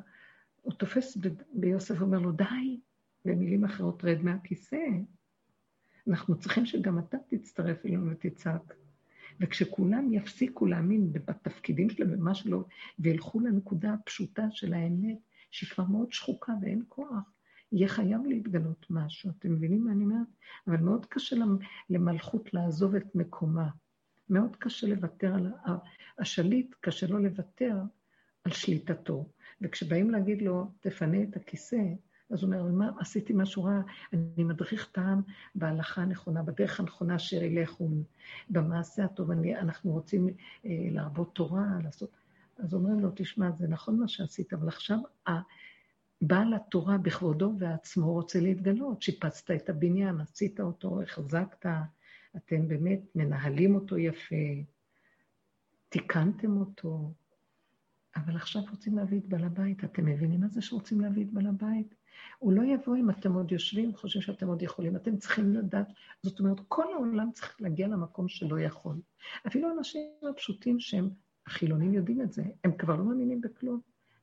הוא תופס ב... ביוסף ואומר לו, די, במילים אחרות, רד מהכיסא. אנחנו צריכים שגם אתה תצטרף אלינו ותצעק. וכשכולם יפסיקו להאמין בתפקידים שלהם, במה שלא, וילכו לנקודה הפשוטה של האמת, שהיא כבר מאוד שחוקה ואין כוח, יהיה חייב להתגלות משהו. אתם מבינים מה אני אומרת? אבל מאוד קשה למלכות לעזוב את מקומה. מאוד קשה לוותר על... השליט, קשה לו לוותר על שליטתו. וכשבאים להגיד לו, תפנה את הכיסא, אז הוא אומר, מה, עשיתי משהו רע, אני מדריך העם בהלכה הנכונה, בדרך הנכונה אשר ילכו, במעשה הטוב, אני, אנחנו רוצים אה, להרבות תורה, לעשות... אז אומרים לו, תשמע, זה נכון מה שעשית, אבל עכשיו בעל התורה בכבודו ועצמו רוצה להתגלות. שיפצת את הבניין, עשית אותו, החזקת, אתם באמת מנהלים אותו יפה, תיקנתם אותו, אבל עכשיו רוצים להביא את בעל הבית. אתם מבינים מה זה שרוצים להביא את בעל הבית? הוא לא יבוא אם אתם עוד יושבים, חושבים שאתם עוד יכולים. אתם צריכים לדעת, זאת אומרת, כל העולם צריך להגיע למקום שלא יכול. אפילו האנשים הפשוטים שהם החילונים יודעים את זה, הם כבר לא מאמינים בכלום.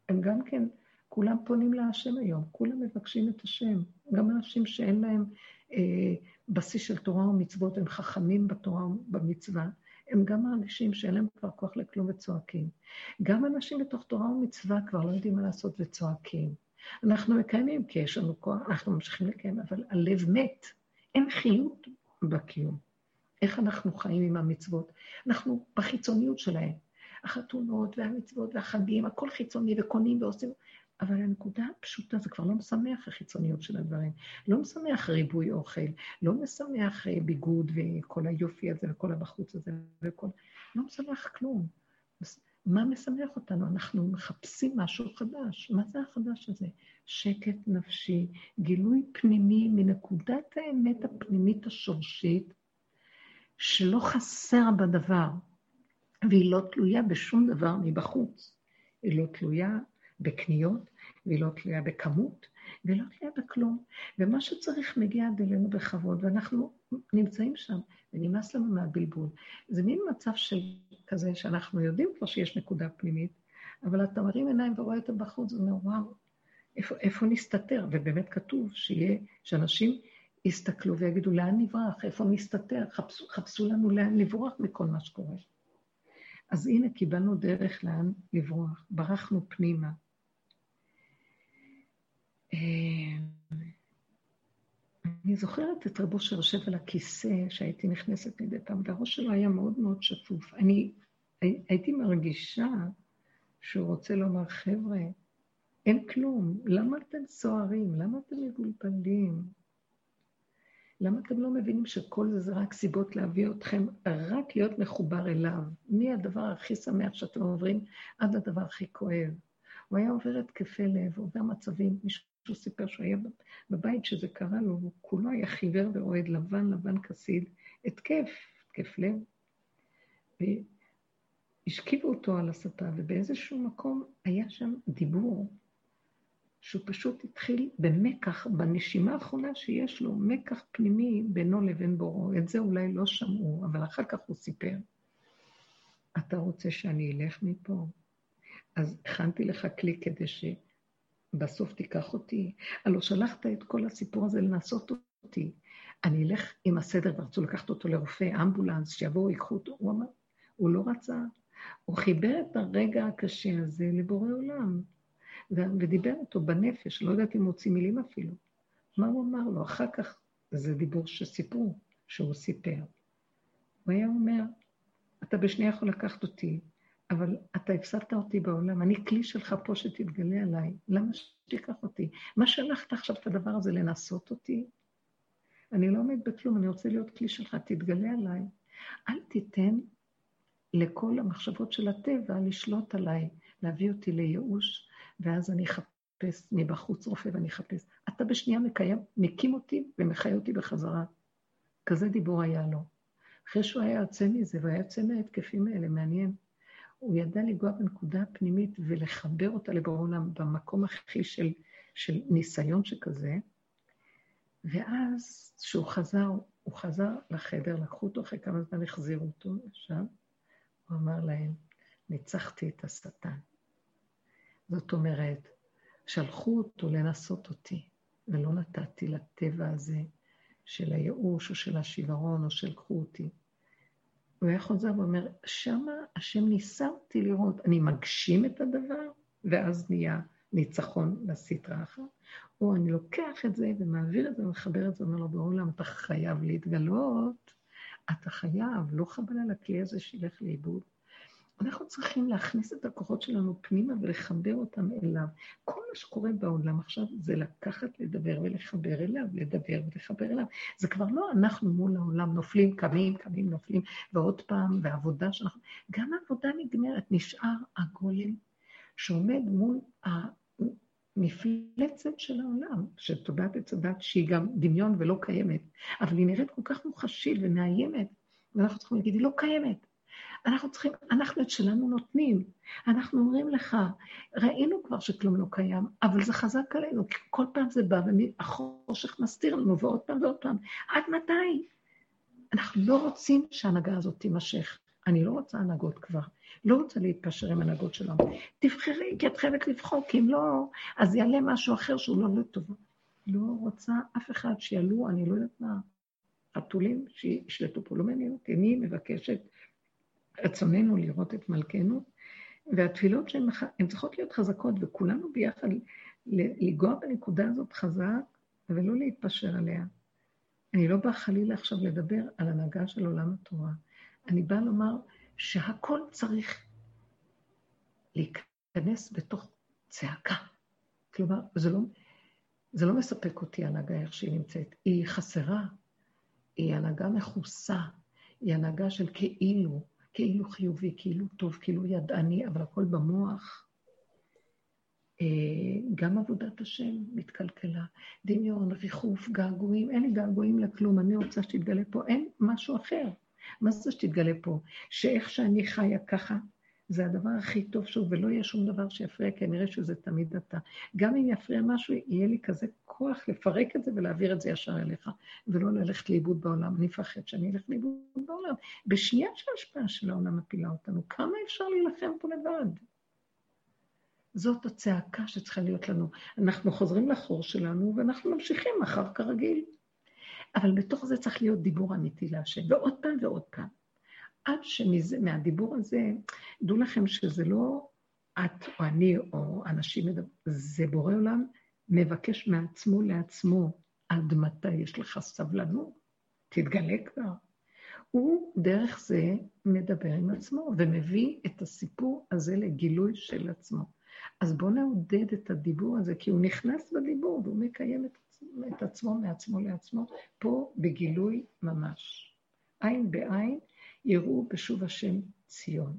הם גם כן, כולם פונים להשם היום, כולם מבקשים את השם. גם אנשים שאין להם אה, בסיס של תורה ומצוות, הם חכמים בתורה ובמצווה, הם גם מרגישים שאין להם כבר כוח לכלום וצועקים. גם אנשים בתוך תורה ומצווה כבר לא יודעים מה לעשות וצועקים. אנחנו מקיימים כי יש לנו כוח, אנחנו ממשיכים לקיים, אבל הלב מת, אין חיות בקיום. איך אנחנו חיים עם המצוות? אנחנו בחיצוניות שלהם. החתונות והמצוות והחגים, הכל חיצוני וקונים ועושים, אבל הנקודה הפשוטה, זה כבר לא משמח החיצוניות של הדברים. לא משמח ריבוי אוכל, לא משמח אה, ביגוד וכל היופי הזה וכל הבחוץ הזה וכל... לא משמח כלום. מה משמח אותנו? אנחנו מחפשים משהו חדש. מה זה החדש הזה? שקט נפשי, גילוי פנימי מנקודת האמת הפנימית השורשית, שלא חסר בדבר, והיא לא תלויה בשום דבר מבחוץ. היא לא תלויה בקניות, והיא לא תלויה בכמות, והיא לא תלויה בכלום. ומה שצריך מגיע עד אלינו בכבוד, ואנחנו נמצאים שם, ונמאס לנו מהבלבול. זה מין מצב של כזה שאנחנו יודעים כבר שיש נקודה פנימית, אבל אתה מרים עיניים ורואה אותה בחוץ, ואומר, וואו, איפה, איפה נסתתר? ובאמת כתוב שיהיה, שאנשים יסתכלו ויגידו, לאן נברח? איפה נסתתר? חפשו, חפשו לנו לאן לברוח מכל מה שקורה. אז הנה, קיבלנו דרך לאן לברוח, ברחנו פנימה. אה, אני זוכרת את רבו שיושב על הכיסא, שהייתי נכנסת מדי פעם, והראש שלו היה מאוד מאוד שפוף. אני הייתי מרגישה שהוא רוצה לומר, חבר'ה, אין כלום, למה אתם סוערים? למה אתם מבולבלים? למה אתם לא מבינים שכל זה זה רק סיבות להביא אתכם רק להיות מחובר אליו? מהדבר הכי שמח שאתם עוברים עד הדבר הכי כואב. הוא היה עובר התקפי לב, עובר מצבים, מישהו סיפר שהוא היה בבית שזה קרה לו, הוא כולו היה חיוור ורועד, לבן, לבן כסיד, התקף, התקף לב. השכיבו אותו על הספה, ובאיזשהו מקום היה שם דיבור, שהוא פשוט התחיל במקח, בנשימה האחרונה שיש לו, מקח פנימי בינו לבין בורו. את זה אולי לא שמעו, אבל אחר כך הוא סיפר. אתה רוצה שאני אלך מפה? אז הכנתי לך כלי כדי שבסוף תיקח אותי. הלוא שלחת את כל הסיפור הזה לנסות אותי. אני אלך עם הסדר, ורצו לקחת אותו לרופא, אמבולנס, שיבואו, ייקחו אותו. הוא אמר, הוא לא רצה. הוא חיבר את הרגע הקשה הזה לבורא עולם, ודיבר אותו בנפש, לא יודעת אם הוציא מילים אפילו. מה הוא אמר לו? אחר כך, זה דיבור שסיפרו, שהוא סיפר. הוא היה אומר, אתה בשנייה יכול לקחת אותי, אבל אתה הפסדת אותי בעולם, אני כלי שלך פה שתתגלה עליי, למה שתיקח אותי? מה שלחת עכשיו את הדבר הזה לנסות אותי? אני לא עומד בכלום, אני רוצה להיות כלי שלך, תתגלה עליי. אל תיתן לכל המחשבות של הטבע לשלוט עליי, להביא אותי לייאוש, ואז אני אחפש מבחוץ רופא ואני אחפש. אתה בשנייה מקיים, מקים אותי ומחיה אותי בחזרה. כזה דיבור היה לו. אחרי שהוא היה יוצא מזה, והיה יוצא מההתקפים האלה, מעניין. הוא ידע לנגוע בנקודה הפנימית ולחבר אותה לבורא עולם במקום הכי של, של ניסיון שכזה. ואז, כשהוא חזר, הוא חזר לחדר, לקחו אותו אחרי כמה זמן, החזירו אותו לשם. הוא אמר להם, ניצחתי את השטן. זאת אומרת, שלחו אותו לנסות אותי, ולא נתתי לטבע הזה של הייאוש או של השיוורון או של קחו אותי. הוא היה חוזר ואומר, שמה השם ניסה אותי לראות, אני מגשים את הדבר, ואז נהיה ניצחון לסטרה אחת, או אני לוקח את זה ומעביר את זה ומחבר את זה, ואומר לו, בעולם אתה חייב להתגלות, אתה חייב, לא חבל על הכלי הזה שילך לאיבוד. אנחנו צריכים להכניס את הכוחות שלנו פנימה ולחבר אותם אליו. כל מה שקורה בעולם עכשיו זה לקחת, לדבר ולחבר אליו, לדבר ולחבר אליו. זה כבר לא אנחנו מול העולם נופלים, קמים, קמים, נופלים, ועוד פעם, ועבודה שאנחנו... גם העבודה נגמרת, נשאר הגולם שעומד מול המפלצת של העולם, של תודעת עץ הדת, שהיא גם דמיון ולא קיימת, אבל היא נראית כל כך מוחשית ומאיימת, ואנחנו צריכים להגיד, היא לא קיימת. אנחנו צריכים, אנחנו את שלנו נותנים. אנחנו אומרים לך, ראינו כבר שכלום לא קיים, אבל זה חזק עלינו, כי כל פעם זה בא והחושך מסתיר לנו, ועוד פעם ועוד פעם. עד מתי? אנחנו לא רוצים שההנהגה הזאת תימשך. אני לא רוצה הנהגות כבר. לא רוצה להתפשר עם הנהגות שלנו. תבחרי, כי את חייבת לבחור, כי אם לא, אז יעלה משהו אחר שהוא לא לטוב. לא רוצה אף אחד שיעלו, אני לא יודעת מה, חתולים שישלטו פה, לא מעניין אותי. אני מבקשת רצוננו לראות את מלכנו, והתפילות שהן צריכות להיות חזקות, וכולנו ביחד לנגוע בנקודה הזאת חזק ולא להתפשר עליה. אני לא באה חלילה עכשיו לדבר על הנהגה של עולם התורה. אני באה לומר שהכל צריך להיכנס בתוך צעקה. כלומר, זה לא, זה לא מספק אותי הנהגה איך שהיא נמצאת. היא חסרה, היא הנהגה מכוסה, היא הנהגה של כאילו, כאילו חיובי, כאילו טוב, כאילו ידעני, אבל הכל במוח. אה, גם עבודת השם מתקלקלה. דמיון, ריחוף, געגועים, אין לי געגועים לכלום, אני רוצה שתתגלה פה, אין משהו אחר. מה זה שתתגלה פה? שאיך שאני חיה ככה, זה הדבר הכי טוב שהוא, ולא יהיה שום דבר שיפריע, כי אני שזה תמיד אתה. גם אם יפריע משהו, יהיה לי כזה כוח לפרק את זה ולהעביר את זה ישר אליך, ולא ללכת לאיבוד בעולם. אני מפחד שאני אלך לאיבוד בעולם. בשנייה שההשפעה של העולם מפילה אותנו, כמה אפשר להילחם פה לבד? זאת הצעקה שצריכה להיות לנו. אנחנו חוזרים לחור שלנו, ואנחנו ממשיכים מחר כרגיל. אבל בתוך זה צריך להיות דיבור אמיתי להשם, ועוד פעם ועוד פעם. עד שמהדיבור הזה, דעו לכם שזה לא את או אני או אנשים זה בורא עולם מבקש מעצמו לעצמו, עד מתי יש לך סבלנות? תתגלה כבר. הוא דרך זה מדבר עם עצמו ומביא את הסיפור הזה לגילוי של עצמו. אז בואו נעודד את הדיבור הזה, כי הוא נכנס בדיבור והוא מקיים את, את עצמו מעצמו לעצמו, פה בגילוי ממש. עין בעין יראו בשוב השם ציון.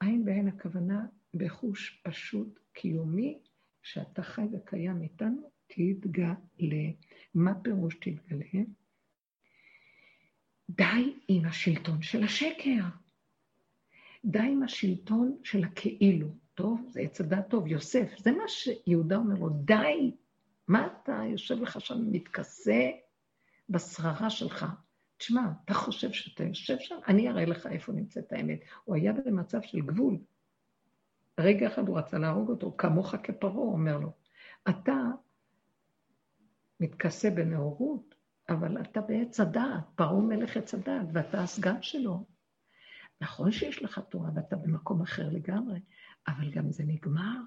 עין בעין הכוונה בחוש פשוט קיומי, שאתה חי וקיים איתנו, תתגלה. מה פירוש תתגלה? די עם השלטון של השקר. די עם השלטון של הכאילו. טוב, זה עץ הדת טוב, יוסף. זה מה שיהודה אומר לו, די, מה אתה יושב לך שם, מתכסה בשררה שלך? תשמע, אתה חושב שאתה יושב שם? אני אראה לך איפה נמצאת האמת. הוא היה במצב של גבול. רגע אחד הוא רצה להרוג אותו, כמוך כפרעה, אומר לו. אתה מתכסה בנאורות, אבל אתה בעץ הדעת, פרעה מלך עץ הדעת, ואתה הסגן שלו. נכון שיש לך תורה ואתה במקום אחר לגמרי, אבל גם זה נגמר.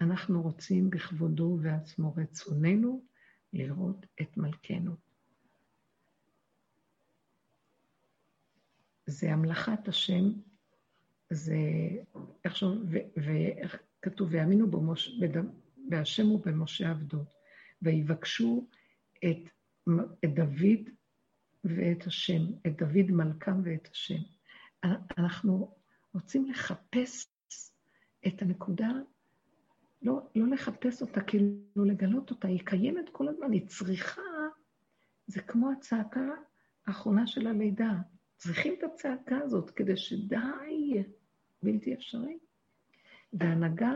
אנחנו רוצים בכבודו ובעצמו רצוננו לראות את מלכנו. זה המלאכת השם, זה איך שאומרים, ואיך כתוב, ויאמינו בהשם ובמשה עבדו, ויבקשו את, את דוד ואת השם, את דוד מלכם ואת השם. אנחנו רוצים לחפש את הנקודה, לא, לא לחפש אותה, כאילו לגלות אותה, היא קיימת כל הזמן, היא צריכה, זה כמו הצעקה האחרונה של הלידה. צריכים את הצעקה הזאת כדי שדי, בלתי אפשרי. וההנהגה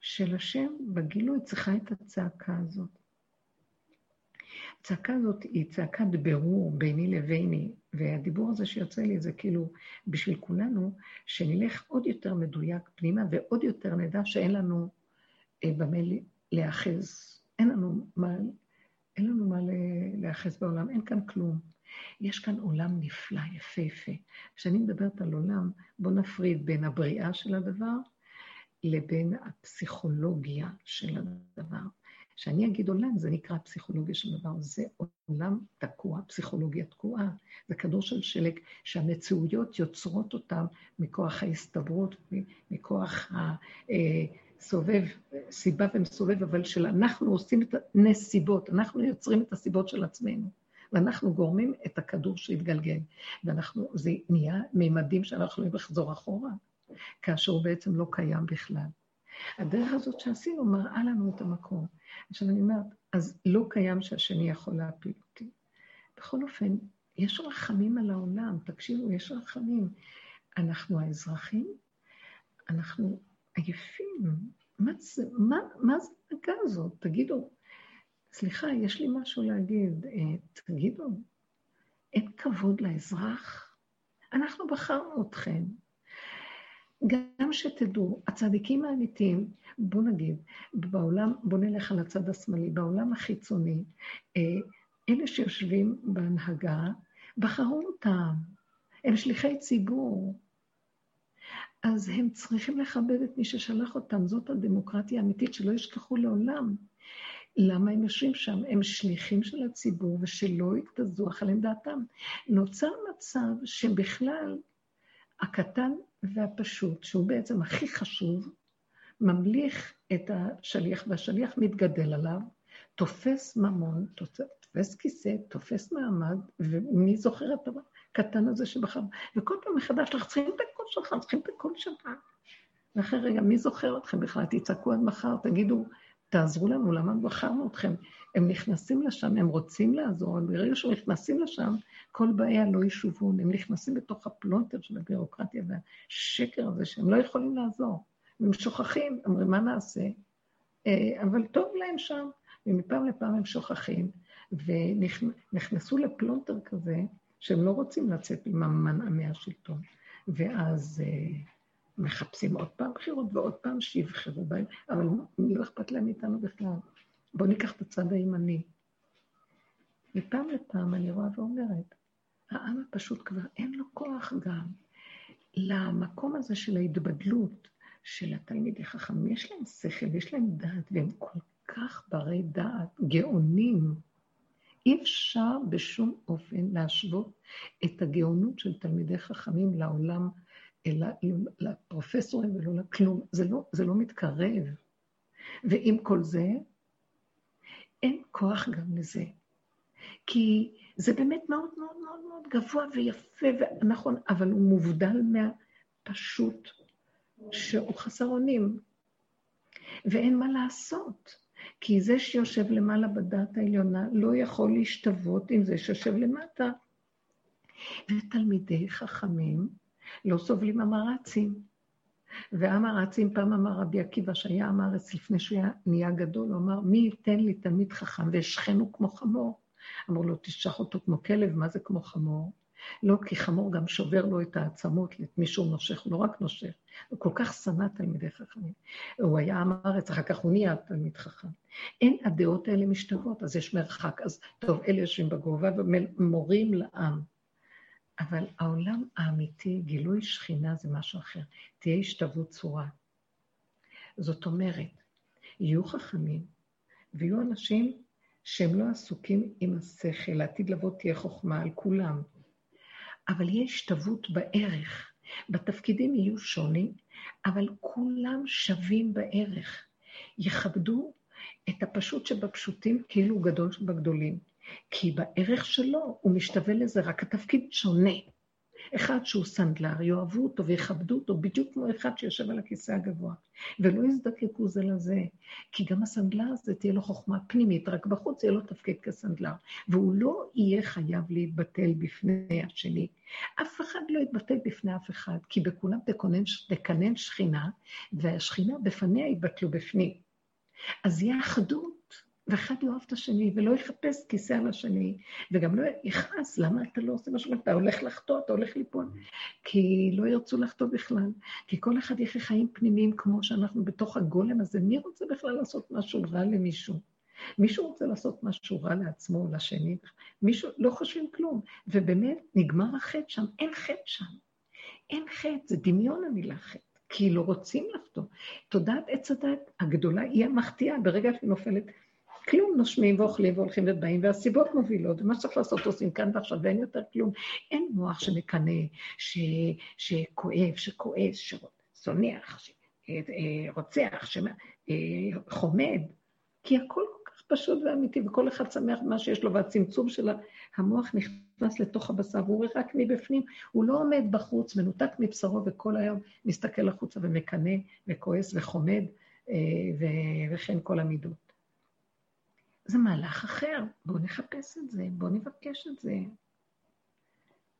של השם בגילוי צריכה את הצעקה הזאת. הצעקה הזאת היא צעקת ברור ביני לביני, והדיבור הזה שיוצא לי זה כאילו בשביל כולנו, שנלך עוד יותר מדויק פנימה ועוד יותר נדע שאין לנו אה, במה להיאחז. אין לנו מה, אין לנו מה להיאחז בעולם, אין כאן כלום. יש כאן עולם נפלא, יפהפה. כשאני מדברת על עולם, בואו נפריד בין הבריאה של הדבר לבין הפסיכולוגיה של הדבר. כשאני אגיד עולם, זה נקרא פסיכולוגיה של דבר. זה עולם תקוע, פסיכולוגיה תקועה. זה כדור של שלג שהמציאויות יוצרות אותם מכוח ההסתברות, מכוח הסובב, סיבה ומסובב, אבל שאנחנו עושים את הנסיבות, אנחנו יוצרים את הסיבות של עצמנו. ואנחנו גורמים את הכדור שיתגלגל. ואנחנו, זה נהיה מימדים שאנחנו יכולים לחזור אחורה, כאשר הוא בעצם לא קיים בכלל. הדרך הזאת שעשינו מראה לנו את המקום. עכשיו אני אומרת, אז לא קיים שהשני יכול להפיל אותי. בכל אופן, יש רחמים על העולם, תקשיבו, יש רחמים. אנחנו האזרחים, אנחנו עייפים. מה זה, מה, מה זה הדקה הזאת? תגידו, סליחה, יש לי משהו להגיד. אה, תגידו, אין כבוד לאזרח? אנחנו בחרנו אתכם. גם שתדעו, הצדיקים האמיתיים, בואו נגיד, בעולם, בואו נלך על הצד השמאלי, בעולם החיצוני, אה, אלה שיושבים בהנהגה, בחרו אותם, הם שליחי ציבור. אז הם צריכים לכבד את מי ששלח אותם, זאת הדמוקרטיה האמיתית, שלא ישכחו לעולם. למה הם יושבים שם? הם שליחים של הציבור, ושלא יתזוח עליהם דעתם. נוצר מצב שבכלל הקטן והפשוט, שהוא בעצם הכי חשוב, ממליך את השליח, והשליח מתגדל עליו, תופס ממון, תופס כיסא, תופס מעמד, ומי זוכר את הקטן הזה שבחר? וכל פעם מחדש, אנחנו צריכים את הקול שלך, צריכים את הקול שלך. ואחרי רגע, מי זוכר אתכם בכלל? תצעקו עד מחר, תגידו, תעזרו לנו, למה בחרנו אתכם? הם נכנסים לשם, הם רוצים לעזור, אבל ברגע שהם נכנסים לשם, כל באיה לא ישובון. הם נכנסים בתוך הפלונטר של הביורוקרטיה והשקר הזה, שהם לא יכולים לעזור. והם שוכחים, אומרים, מה נעשה? אה, אבל טוב להם שם, ומפעם לפעם הם שוכחים, ונכנסו לפלונטר כזה, שהם לא רוצים לצאת עם המנעמי השלטון. ואז... מחפשים עוד פעם בחירות ועוד פעם שיבחרו בהם, אבל לא אכפת להם מאיתנו בכלל. בואו ניקח את הצד הימני. מפעם לפעם אני רואה ואומרת, העם הפשוט כבר אין לו כוח גם למקום הזה של ההתבדלות של התלמידי חכמים. יש להם שכל, יש להם דעת, והם כל כך ברי דעת, גאונים. אי אפשר בשום אופן להשוות את הגאונות של תלמידי חכמים לעולם אלא לפרופסורים ולא לכלום. זה לא, זה לא מתקרב. ועם כל זה, אין כוח גם לזה. כי זה באמת מאוד מאוד מאוד מאוד גבוה ויפה ונכון, אבל הוא מובדל מהפשוט שהוא חסר אונים. ואין מה לעשות, כי זה שיושב למעלה בדת העליונה לא יכול להשתוות עם זה שיושב למטה. ותלמידי חכמים לא סובלים המרצים. והמרצים, פעם אמר רבי עקיבא, שהיה המרץ לפני שהוא נהיה גדול, הוא אמר, מי ייתן לי תלמיד חכם ואשכנו כמו חמור? אמרו לו, תשלח אותו כמו כלב, מה זה כמו חמור? לא, כי חמור גם שובר לו את העצמות, את מי שהוא נושך, לא רק נושך. הוא כל כך שנא תלמידי חכמים. הוא היה עם הארץ, אחר כך הוא נהיה תלמיד חכם. אין, הדעות האלה משתוות, אז יש מרחק. אז טוב, אלה יושבים בגובה ומורים לעם. אבל העולם האמיתי, גילוי שכינה זה משהו אחר. תהיה השתוות צורה. זאת אומרת, יהיו חכמים ויהיו אנשים שהם לא עסוקים עם השכל, לעתיד לבוא תהיה חוכמה על כולם. אבל יהיה השתוות בערך. בתפקידים יהיו שוני, אבל כולם שווים בערך. יכבדו את הפשוט שבפשוטים כאילו גדול שבגדולים. כי בערך שלו הוא משתווה לזה, רק התפקיד שונה. אחד שהוא סנדלר, יאהבו אותו ויכבדו אותו בדיוק כמו אחד שיושב על הכיסא הגבוה, ולא יזדקקו זה לזה, כי גם הסנדלר הזה תהיה לו חוכמה פנימית, רק בחוץ יהיה לו תפקיד כסנדלר, והוא לא יהיה חייב להתבטל בפני השני. אף אחד לא יתבטל בפני אף אחד, כי בכולם תקונן, תקנן שכינה, והשכינה בפניה יתבטלו בפנים. אז יהיה אחדות. ואחד יאהב את השני, ולא יחפש כיסא על השני, וגם לא יכעס, למה אתה לא עושה משהו? אתה הולך לחטוא, אתה הולך ליפול. כי לא ירצו לחטוא בכלל. כי כל אחד יחיה חיים פנימיים כמו שאנחנו בתוך הגולם הזה. מי רוצה בכלל לעשות משהו רע למישהו? מישהו רוצה לעשות משהו רע לעצמו או לשני? מישהו, לא חושבים כלום. ובאמת, נגמר החטא שם, אין חטא שם. אין חטא, זה דמיון המילה חטא. כי לא רוצים לחטוא. תודעת עץ הדת הגדולה היא המחטיאה, ברגע שהיא נופלת כלום נושמים ואוכלים והולכים ובאים, והסיבות מובילות, ומה שצריך לעשות עושים כאן ועכשיו, ואין יותר כלום. אין מוח שמקנא, ש... שכואב, שכועס, שצונח, שרוצח, שחומד, כי הכל כל כך פשוט ואמיתי, וכל אחד שמח במה שיש לו, והצמצום של המוח נכנס לתוך הבשר, והוא רק מבפנים, הוא לא עומד בחוץ, מנותק מבשרו, וכל היום מסתכל החוצה ומקנא וכועס וחומד, אה, וכן כל המידות. זה מהלך אחר, בואו נחפש את זה, בואו נבקש את זה.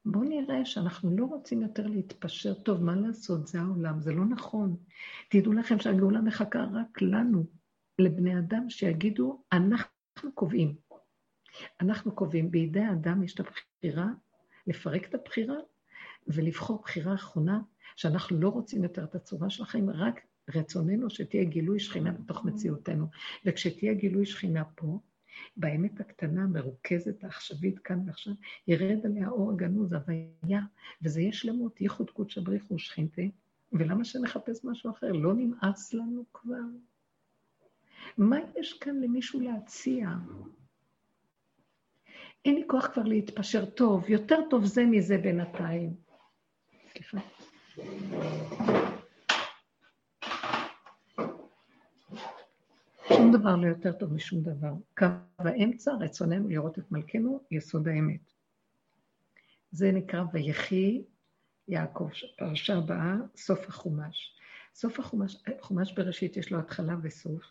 בואו נראה שאנחנו לא רוצים יותר להתפשר. טוב, מה לעשות, זה העולם, זה לא נכון. תדעו לכם שהגאולה מחכה רק לנו, לבני אדם, שיגידו, אנחנו קובעים. אנחנו קובעים, בידי האדם יש את הבחירה, לפרק את הבחירה ולבחור בחירה אחרונה, שאנחנו לא רוצים יותר את הצורה של החיים, רק רצוננו שתהיה גילוי שכינה בתוך מציאותנו. וכשתהיה גילוי שכינה פה, באמת הקטנה, המרוכזת, העכשווית, כאן ועכשיו, ירד עליה אור הגנוז, הוויה, וזה יש שלמות, ייחוד קודש הבריחו שכינתה, ולמה שנחפש משהו אחר? לא נמאס לנו כבר? מה יש כאן למישהו להציע? אין לי כוח כבר להתפשר טוב, יותר טוב זה מזה בינתיים. סליחה. שום דבר לא יותר טוב משום דבר. קו האמצע, רצוננו לראות את מלכנו, יסוד האמת. זה נקרא ויחי יעקב, פרשה הבאה, סוף החומש. סוף החומש, חומש בראשית יש לו התחלה וסוף,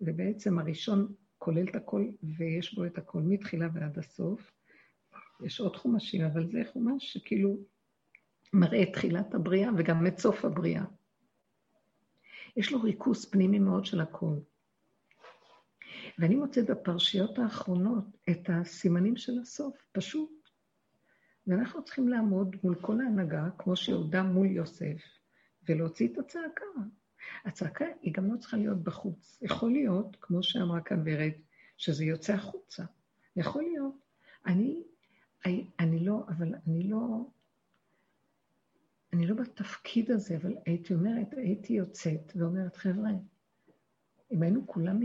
ובעצם הראשון כולל את הכל ויש בו את הכל מתחילה ועד הסוף. יש עוד חומשים, אבל זה חומש שכאילו מראה את תחילת הבריאה וגם את סוף הבריאה. יש לו ריכוז פנימי מאוד של הכל. ואני מוצאת בפרשיות האחרונות את הסימנים של הסוף, פשוט. ואנחנו צריכים לעמוד מול כל ההנהגה, כמו שיהודה מול יוסף, ולהוציא את הצעקה. הצעקה היא גם לא צריכה להיות בחוץ. יכול להיות, כמו שאמרה כאן ורד, שזה יוצא החוצה. יכול להיות. אני, אני, אני לא, אבל אני לא, אני לא בתפקיד הזה, אבל הייתי אומרת, הייתי יוצאת ואומרת, חבר'ה, אם היינו כולם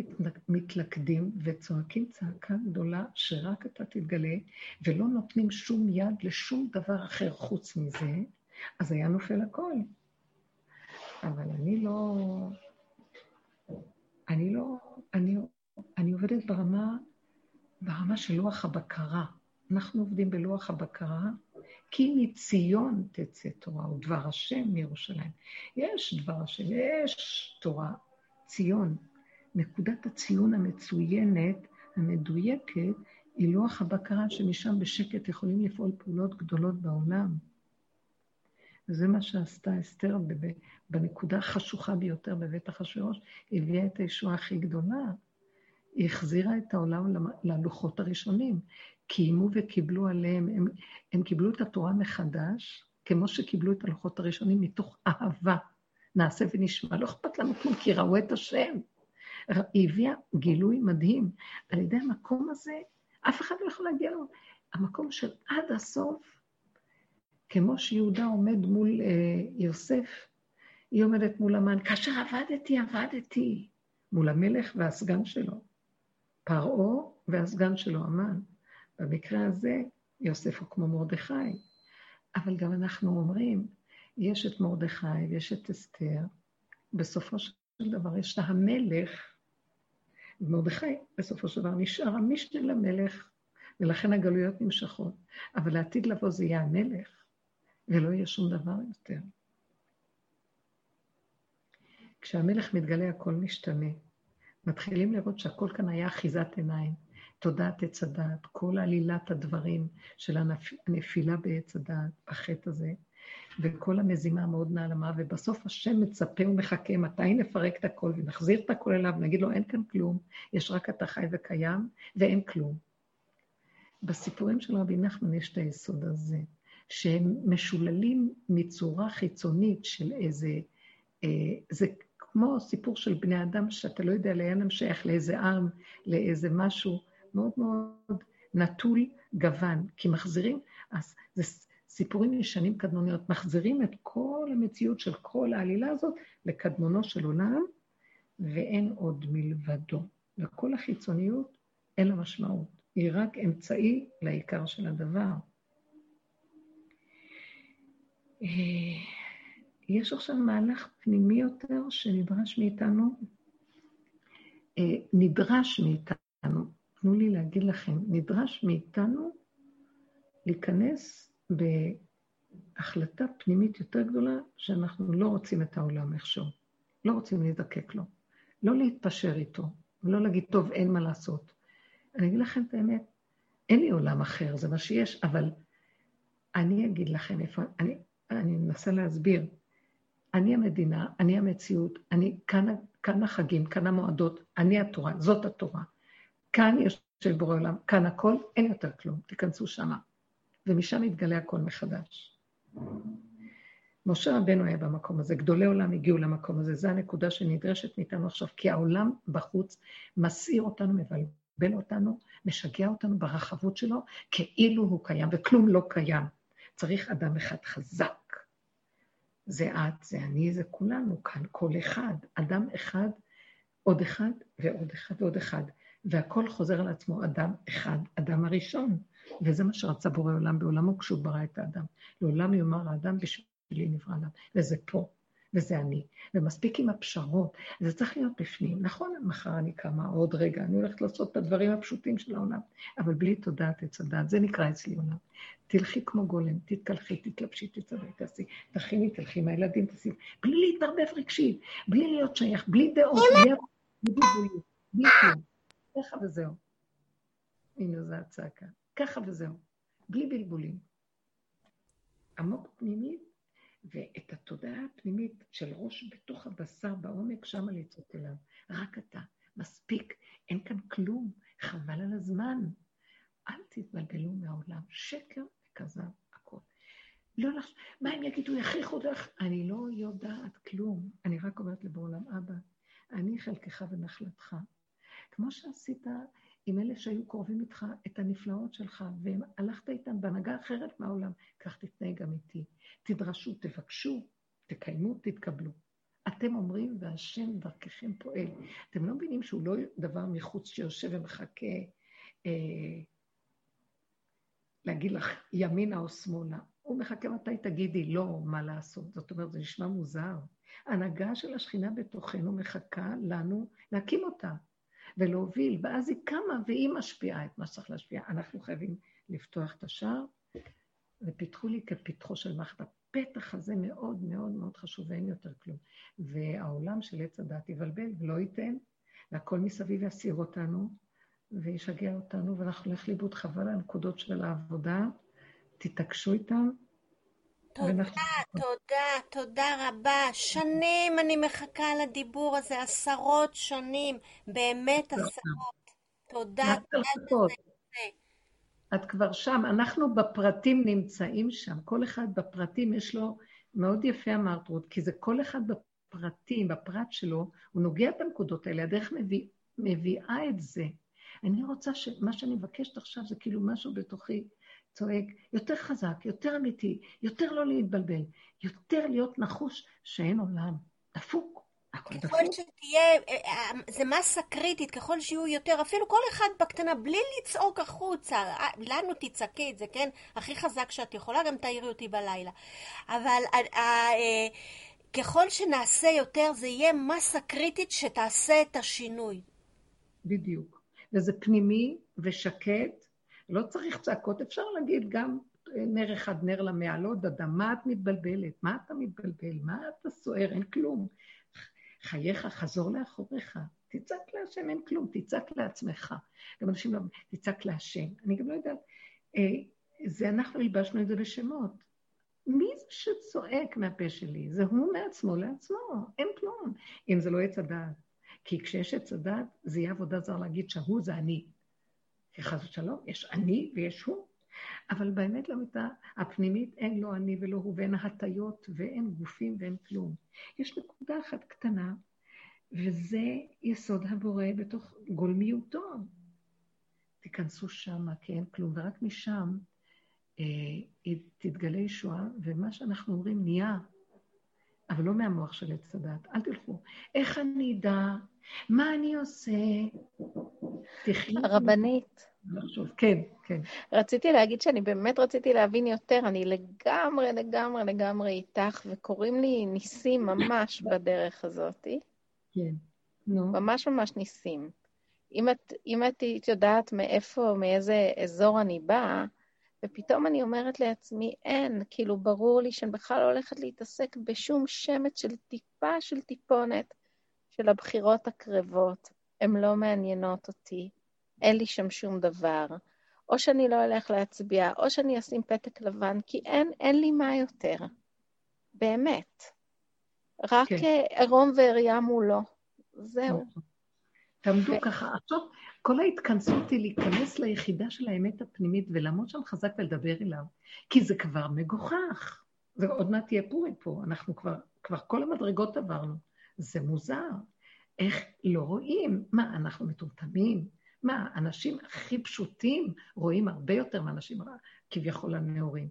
מתלכדים וצועקים צעקה גדולה שרק אתה תתגלה, ולא נותנים שום יד לשום דבר אחר חוץ מזה, אז היה נופל הכל. אבל אני לא... אני לא... אני, אני עובדת ברמה, ברמה של לוח הבקרה. אנחנו עובדים בלוח הבקרה, כי מציון תצא תורה, או דבר השם מירושלים. יש דבר השם, יש תורה, ציון. נקודת הציון המצוינת, המדויקת, היא לוח הבקרה שמשם בשקט יכולים לפעול פעולות גדולות בעולם. וזה מה שעשתה אסתר בנקודה החשוכה ביותר בבית אחשוורוש, הביאה את הישועה הכי גדולה. היא החזירה את העולם ללוחות הראשונים. קיימו וקיבלו עליהם, הם, הם קיבלו את התורה מחדש, כמו שקיבלו את הלוחות הראשונים מתוך אהבה. נעשה ונשמע, לא אכפת לנו כלום, כי ראו את השם. היא הביאה גילוי מדהים. על ידי המקום הזה, אף אחד לא יכול להגיע לו. המקום של עד הסוף, כמו שיהודה עומד מול אה, יוסף, היא עומדת מול המן, כאשר עבדתי, עבדתי, מול המלך והסגן שלו. פרעה והסגן שלו, המן. במקרה הזה, יוסף הוא כמו מרדכי. אבל גם אנחנו אומרים, יש את מרדכי ויש את אסתר, בסופו של דבר יש לה המלך, ומרדכי בסופו של דבר נשאר המשנה למלך, ולכן הגלויות נמשכות. אבל לעתיד לבוא זה יהיה המלך, ולא יהיה שום דבר יותר. כשהמלך מתגלה הכל משתנה. מתחילים לראות שהכל כאן היה אחיזת עיניים. תודעת עץ הדעת, כל עלילת הדברים של הנפילה בעץ הדעת, בחטא הזה, וכל המזימה המאוד נעלמה, ובסוף השם מצפה ומחכה מתי נפרק את הכל ונחזיר את הכל אליו, נגיד לו, אין כאן כלום, יש רק אתה חי וקיים, ואין כלום. בסיפורים של רבי נחמן יש את היסוד הזה, שהם משוללים מצורה חיצונית של איזה, אה, זה כמו סיפור של בני אדם, שאתה לא יודע לאן הם שייך, לאיזה עם, לאיזה משהו מאוד מאוד נטול גוון, כי מחזירים, אז זה סיפורים ישנים קדמוניות, מחזירים את כל המציאות של כל העלילה הזאת לקדמונו של עולם, ואין עוד מלבדו. וכל החיצוניות אין לה משמעות, היא רק אמצעי לעיקר של הדבר. אה, יש עכשיו מהלך פנימי יותר שנדרש מאיתנו, אה, נדרש מאיתנו, תנו לי להגיד לכם, נדרש מאיתנו להיכנס בהחלטה פנימית יותר גדולה, שאנחנו לא רוצים את העולם איכשהו, לא רוצים להזדקק לו, לא להתפשר איתו, ולא להגיד, טוב, אין מה לעשות. אני אגיד לכם את האמת, אין לי עולם אחר, זה מה שיש, אבל אני אגיד לכם איפה, אני, אני מנסה להסביר. אני המדינה, אני המציאות, אני כאן, כאן החגים, כאן המועדות, אני התורה, זאת התורה. כאן יושב בורא עולם, כאן הכל, אין יותר כלום, תיכנסו שמה. ומשם יתגלה הכל מחדש. משה רבנו היה במקום הזה, גדולי עולם הגיעו למקום הזה, זו הנקודה שנדרשת מאיתנו עכשיו, כי העולם בחוץ מסעיר אותנו, מבלבל אותנו, משגע אותנו ברחבות שלו, כאילו הוא קיים, וכלום לא קיים. צריך אדם אחד חזק, זה את, זה אני, זה כולנו כאן, כל אחד, אדם אחד, עוד אחד ועוד אחד ועוד אחד. והכל חוזר על עצמו, אדם אחד, אדם הראשון. וזה מה שרצה בורא עולם בעולמו כשהוא ברא את האדם. לעולם יאמר האדם בשבילי נברא אדם. וזה פה, וזה אני. ומספיק עם הפשרות, זה צריך להיות בפנים. נכון, מחר אני קמה, עוד רגע, אני הולכת לעשות את הדברים הפשוטים של העולם, אבל בלי תודעת עץ הדעת, זה נקרא אצלי עולם. תלכי כמו גולם, תתקלחי, תתלבשי, תצווי, תעשי, תכיני, תלכי עם הילדים, תעשי, בלי להתערבב רגשית, בלי להיות שייך, בלי דעות, בלי בלי כלום. ככה וזהו. הנה זו הצעקה. ככה וזהו. בלי בלבולים. עמוק פנימית, ואת התודעה הפנימית של ראש בתוך הבשר, בעומק, שמה לצעוק אליו. רק אתה. מספיק. אין כאן כלום. חבל על הזמן. אל תתבלבלו מהעולם. שקר וכזב, הכל. לא לח... מה הם יגידו, יכריחו דרך... אני לא יודעת כלום. אני רק אומרת לבעולם, אבא, אני חלקך ונחלתך. כמו שעשית עם אלה שהיו קרובים איתך, את הנפלאות שלך, והלכת איתם בהנהגה אחרת מהעולם, כך תתנהג גם איתי. תדרשו, תבקשו, תקיימו, תתקבלו. אתם אומרים, והשם דרככם פועל. אתם לא מבינים שהוא לא דבר מחוץ שיושב ומחכה אה, להגיד לך ימינה או שמאלה. הוא מחכה מתי תגידי לא מה לעשות. זאת אומרת, זה נשמע מוזר. ההנהגה של השכינה בתוכנו מחכה לנו להקים אותה. ולהוביל, ואז היא קמה והיא משפיעה את מה שצריך להשפיע. אנחנו חייבים לפתוח את השער, ופיתחו לי כפתחו של מערכת. הפתח הזה מאוד מאוד מאוד חשוב, ואין יותר כלום. והעולם של עץ הדת יבלבל ולא ייתן, והכל מסביב יסיר אותנו, וישגע אותנו, ואנחנו נלך לאיבוד חבל הנקודות של העבודה, תתעקשו איתם, תודה, תודה, תודה רבה. שנים אני מחכה לדיבור הזה, עשרות שנים, באמת עשרות. תודה. את כבר שם, אנחנו בפרטים נמצאים שם, כל אחד בפרטים יש לו, מאוד יפה אמרת רות, כי זה כל אחד בפרטים, בפרט שלו, הוא נוגע בנקודות האלה, הדרך מביא, מביאה את זה. אני רוצה ש... מה שאני מבקשת עכשיו זה כאילו משהו בתוכי צועק, יותר חזק, יותר אמיתי, יותר לא להתבלבל, יותר להיות נחוש שאין עולם, דפוק. ככל שתהיה, אה, אה, זה מסה קריטית, ככל שיהיו יותר, אפילו כל אחד בקטנה, בלי לצעוק החוצה, אה, לנו תצעקי את זה, כן? הכי חזק שאת יכולה, גם תעירי אותי בלילה. אבל ככל שנעשה יותר, זה יהיה מסה קריטית שתעשה את השינוי. בדיוק. וזה פנימי ושקט, לא צריך צעקות, אפשר להגיד גם נר אחד, נר לא יודעת, מה את מתבלבלת? מה אתה מתבלבל? מה אתה סוער? אין כלום. חייך, חזור לאחוריך. תצעק להשם, אין כלום, תצעק לעצמך. גם אנשים לא... תצעק להשם. אני גם לא יודעת, אה, זה אנחנו הלבשנו את זה בשמות. מי זה שצועק מהפה שלי? זה הוא מעצמו לעצמו, אין כלום. אם זה לא עץ הדעת. כי כשיש עץ הדעת, זה יהיה עבודה זר להגיד שההוא זה אני. כי חס ושלום, יש אני ויש הוא. אבל באמת למיטה הפנימית אין לא אני ולא הוא, ואין הטיות ואין גופים ואין כלום. יש נקודה אחת קטנה, וזה יסוד הבורא בתוך גולמיותו. תיכנסו שמה, כי אין כלום, ורק משם אה, תתגלה ישועה, ומה שאנחנו אומרים נהיה, אבל לא מהמוח של עץ הדת. אל תלכו. איך אני אדע? מה אני עושה? הרבנית. כן, כן. רציתי להגיד שאני באמת רציתי להבין יותר, אני לגמרי, לגמרי, לגמרי איתך, וקוראים לי ניסים ממש בדרך הזאת. כן, נו. ממש ממש ניסים. אם את, אם את יודעת מאיפה, מאיזה אזור אני באה, ופתאום אני אומרת לעצמי, אין, כאילו, ברור לי שאני בכלל לא הולכת להתעסק בשום שמץ של טיפה של טיפונת של הבחירות הקרבות. הן לא מעניינות אותי. אין לי שם שום דבר, או שאני לא אלך להצביע, או שאני אשים פתק לבן, כי אין, אין לי מה יותר. באמת. רק כן. עירום ועריה מולו. זהו. תעמדו. ככה. עכשיו, כל ההתכנסות היא להיכנס ליחידה של האמת הפנימית ולעמוד שם חזק ולדבר אליו, כי זה כבר מגוחך. ועוד מעט תהיה פורים פה, אנחנו כבר, כבר כל המדרגות עברנו. זה מוזר. איך לא רואים? מה, אנחנו מטומטמים? מה, אנשים הכי פשוטים רואים הרבה יותר מאנשים כביכול הנאורים.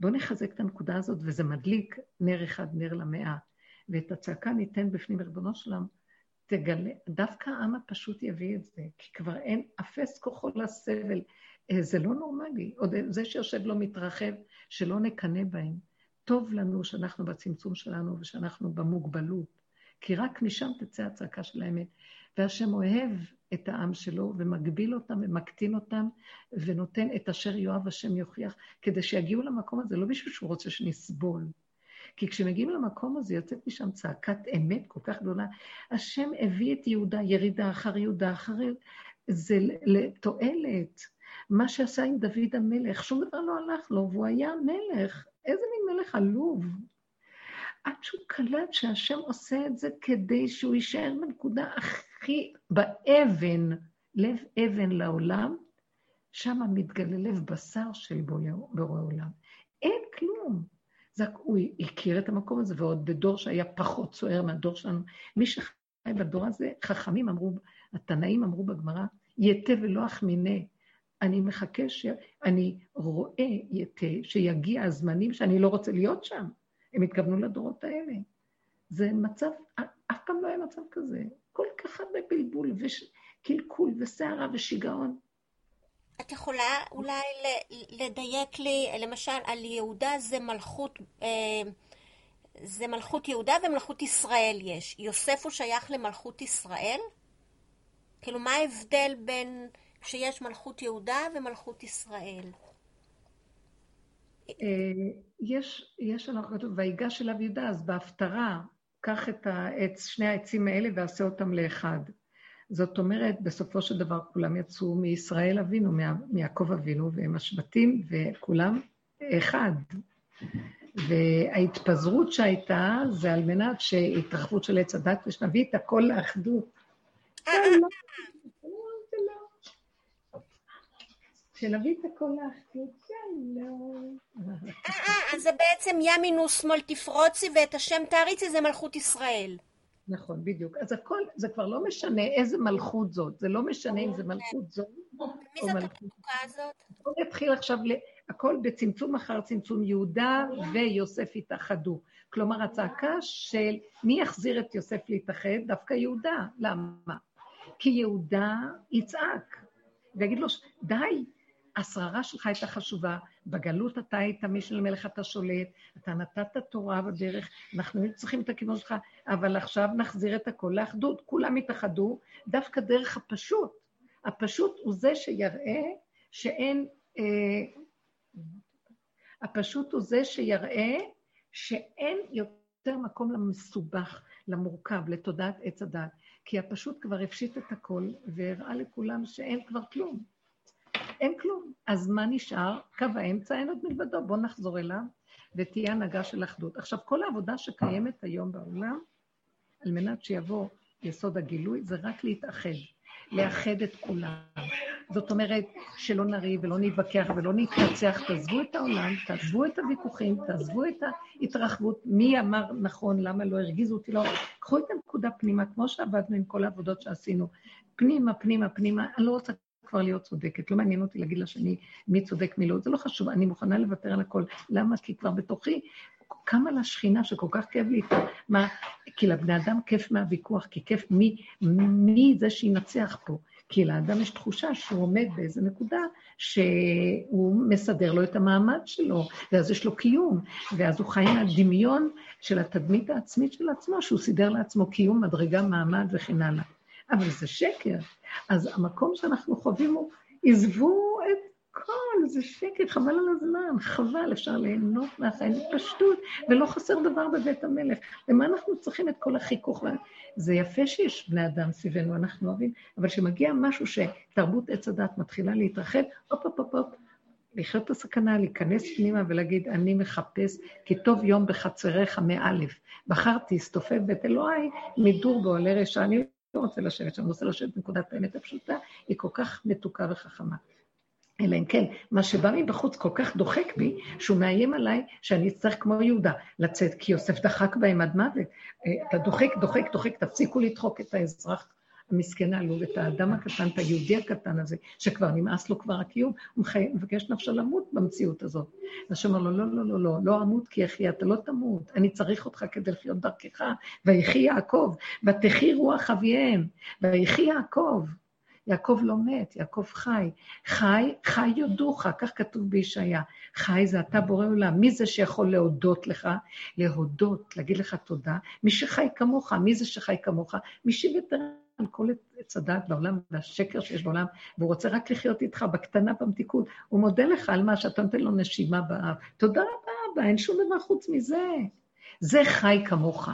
בואו נחזק את הנקודה הזאת, וזה מדליק נר אחד, נר למאה. ואת הצעקה ניתן בפנים ריבונו שלם, תגלה, דווקא העם הפשוט יביא את זה, כי כבר אין, אפס כוחו לסבל. אה, זה לא נורמלי. עוד זה שיושב לא מתרחב, שלא נקנא בהם. טוב לנו שאנחנו בצמצום שלנו ושאנחנו במוגבלות, כי רק משם תצא הצעקה של האמת. והשם אוהב את העם שלו ומגביל אותם ומקטין אותם ונותן את אשר יואב השם יוכיח, כדי שיגיעו למקום הזה, לא בשביל שהוא רוצה שנסבול. כי כשמגיעים למקום הזה יוצאת משם צעקת אמת כל כך גדולה. השם הביא את יהודה, ירידה אחר יהודה אחר יהודה, זה לתועלת. מה שעשה עם דוד המלך, שום דבר לא הלך לו, והוא היה מלך. איזה מין מלך עלוב. עד שהוא קלט שהשם עושה את זה כדי שהוא יישאר בנקודה הכי, באבן, לב אבן לעולם, שם מתגלה לב בשר של בורא עולם. אין כלום. זה, הוא הכיר את המקום הזה, ועוד בדור שהיה פחות סוער מהדור שלנו. מי שחי בדור הזה, חכמים אמרו, התנאים אמרו בגמרא, יתה ולא אחמינה. אני מחכה ש... אני רואה יתה, שיגיע הזמנים שאני לא רוצה להיות שם. הם התכוונו לדורות האלה. זה מצב, אף פעם לא היה מצב כזה. כל כך הרבה בלבול וקלקול וסערה ושיגעון. את יכולה אולי לדייק לי, למשל, על יהודה זה מלכות, אה, זה מלכות יהודה ומלכות ישראל יש. יוסף הוא שייך למלכות ישראל? כאילו, מה ההבדל בין שיש מלכות יהודה ומלכות ישראל? אה, יש, יש אנחנו כתוב, ויגש אליו יהודה, אז בהפטרה, קח את העץ, שני העצים האלה ועשה אותם לאחד. זאת אומרת, בסופו של דבר כולם יצאו מישראל אבינו, מיעקב אבינו, והם השבטים, וכולם אחד. וההתפזרות שהייתה, זה על מנת שהתרחבות של עץ הדת, ושנביא את הכל לאחדות. שנביא את הכל לאחדות, שלום. אז זה בעצם ימינוס שמאל תפרוצי ואת השם תעריצי זה מלכות ישראל. נכון, בדיוק. אז הכל, זה כבר לא משנה איזה מלכות זאת, זה לא משנה אם זה מלכות זאת או מלכות. מי זאת התפוקה הזאת? הכל יתחיל עכשיו, הכל בצמצום אחר צמצום יהודה ויוסף יתאחדו. כלומר, הצעקה של מי יחזיר את יוסף להתאחד? דווקא יהודה. למה? כי יהודה יצעק ויגיד לו, די, השררה שלך הייתה חשובה, בגלות אתה היית מי של מלך אתה שולט, אתה נתת תורה בדרך, אנחנו צריכים את הכיוון שלך, אבל עכשיו נחזיר את הכל לאחדות, כולם יתאחדו, דווקא דרך הפשוט. הפשוט הוא זה שיראה שאין... אה, הפשוט הוא זה שיראה שאין יותר מקום למסובך, למורכב, לתודעת עץ הדת. כי הפשוט כבר הפשיט את הכל והראה לכולם שאין כבר כלום. אין כלום. אז מה נשאר? קו האמצע אין עוד מלבדו, בואו נחזור אליו ותהיה הנהגה של אחדות. עכשיו, כל העבודה שקיימת היום בעולם, על מנת שיבוא יסוד הגילוי, זה רק להתאחד. לאחד את כולם. זאת אומרת, שלא נריב ולא נתווכח ולא נתנצח, תעזבו את העולם, תעזבו את הוויכוחים, תעזבו את ההתרחבות, מי אמר נכון, למה לא הרגיזו אותי, לא. קחו את הנקודה פנימה, כמו שעבדנו עם כל העבודות שעשינו. פנימה, פנימה, פנימה, אני לא רוצה כבר להיות צודקת, לא מעניין אותי להגיד לשני מי צודק, מי לא, זה לא חשוב, אני מוכנה לוותר על הכל. למה? כי כבר בתוכי קמה לה שכינה שכל כך כיף לי איתה. מה? כי לבני אדם כיף מהוויכוח, כי כיף מי, מי זה שינצח פה. כי לאדם יש תחושה שהוא עומד באיזה נקודה שהוא מסדר לו את המעמד שלו, ואז יש לו קיום, ואז הוא חי מהדמיון של התדמית העצמית של עצמו, שהוא סידר לעצמו קיום, מדרגה, מעמד וכן הלאה. אבל זה שקר. אז המקום שאנחנו חווים הוא, עזבו את כל, זה שקר, חבל על הזמן, חבל, אפשר ליהנות מהחיים בפשטות, ולא חסר דבר בבית המלך. למה אנחנו צריכים את כל החיכוך? זה יפה שיש בני אדם סביבנו, אנחנו אוהבים, אבל כשמגיע משהו שתרבות עץ הדת מתחילה להתרחב, הופ, הופ, הופ, הופ, לחיות את הסכנה, להיכנס פנימה ולהגיד, אני מחפש, כי טוב יום בחצריך מאלף. בחרתי, הסתופף בית אלוהי, מדור באוהלי רשע. אני לא רוצה לשבת שם, אני רוצה לשבת בנקודת האמת הפשוטה, היא כל כך מתוקה וחכמה. אלא אם כן, מה שבא מבחוץ כל כך דוחק בי, שהוא מאיים עליי שאני אצטרך כמו יהודה לצאת, כי יוסף דחק בהם עד מוות. אה, אתה דוחק, דוחק, דוחק, תפסיקו לדחוק את האזרח המסכן העלוב, את האדם הקטן, את היהודי הקטן הזה, שכבר נמאס לו כבר הקיום, הוא מבקש נפשו למות במציאות הזאת. אז שאומר לו, לא, לא, לא, לא, לא אמות כי אחי, אתה לא תמות, אני צריך אותך כדי לחיות דרכך, ויחי יעקב, ותחי רוח אביהם, ויחי יעקב. יעקב לא מת, יעקב חי. חי, חי יודוך, כך כתוב בישעיה. חי זה אתה בורא עולם. מי זה שיכול להודות לך? להודות, להגיד לך תודה. מי שחי כמוך, מי זה שחי כמוך? מי שוויתר על כל עץ הדעת בעולם והשקר שיש בעולם, והוא רוצה רק לחיות איתך בקטנה, במתיקות. הוא מודה לך על מה שאתה נותן לו נשימה באף. תודה רבה, אבא, אין שום דבר חוץ מזה. זה חי כמוך.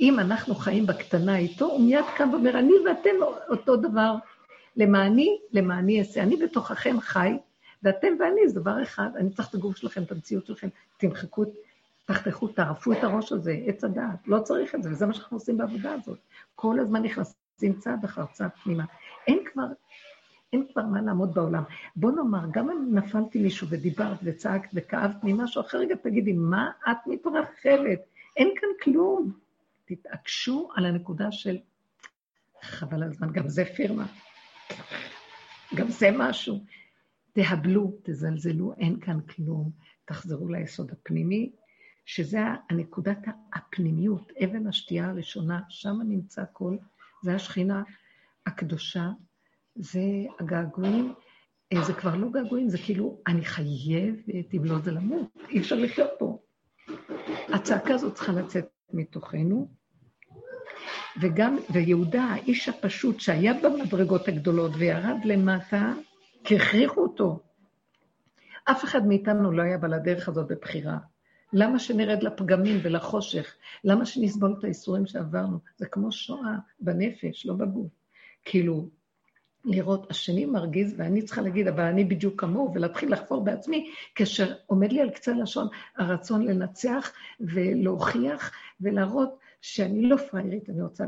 אם אנחנו חיים בקטנה איתו, הוא מיד קם ואומר, אני ואתם אותו דבר. למעני, למעני אעשה. אני בתוככם חי, ואתם ואני זה דבר אחד. אני צריך את הגוף שלכם, את המציאות שלכם. תמחקו, תחתכו, תערפו את הראש הזה, עץ הדעת. לא צריך את זה, וזה מה שאנחנו עושים בעבודה הזאת. כל הזמן נכנסים צעד אחר צעד פנימה. אין כבר, אין כבר מה לעמוד בעולם. בוא נאמר, גם אם נפלתי מישהו ודיברת וצעקת וכאבת ממשהו אחר, רגע תגידי, מה את מתרחבת? אין כאן כלום. תתעקשו על הנקודה של חבל הזמן, גם זה פירמה. גם זה משהו. תהבלו, תזלזלו, אין כאן כלום. תחזרו ליסוד הפנימי, שזה הנקודת הפנימיות, אבן השתייה הראשונה, שם נמצא כל, זה השכינה הקדושה, זה הגעגועים, אה, זה כבר לא געגועים, זה כאילו, אני חייבת, אם לא זה למות, אי אפשר לחיות פה. הצעקה הזאת צריכה לצאת מתוכנו, וגם, ויהודה, האיש הפשוט שהיה במדרגות הגדולות וירד למטה, כי הכריחו אותו. אף אחד מאיתנו לא היה בא לדרך הזאת בבחירה. למה שנרד לפגמים ולחושך? למה שנסבול את האיסורים שעברנו? זה כמו שואה בנפש, לא בגוף. כאילו, לראות, השני מרגיז, ואני צריכה להגיד, אבל אני בדיוק כמוהו, ולהתחיל לחפור בעצמי, כאשר עומד לי על קצה לשון הרצון לנצח ולהוכיח ולהראות שאני לא פראיירית, אני רוצה...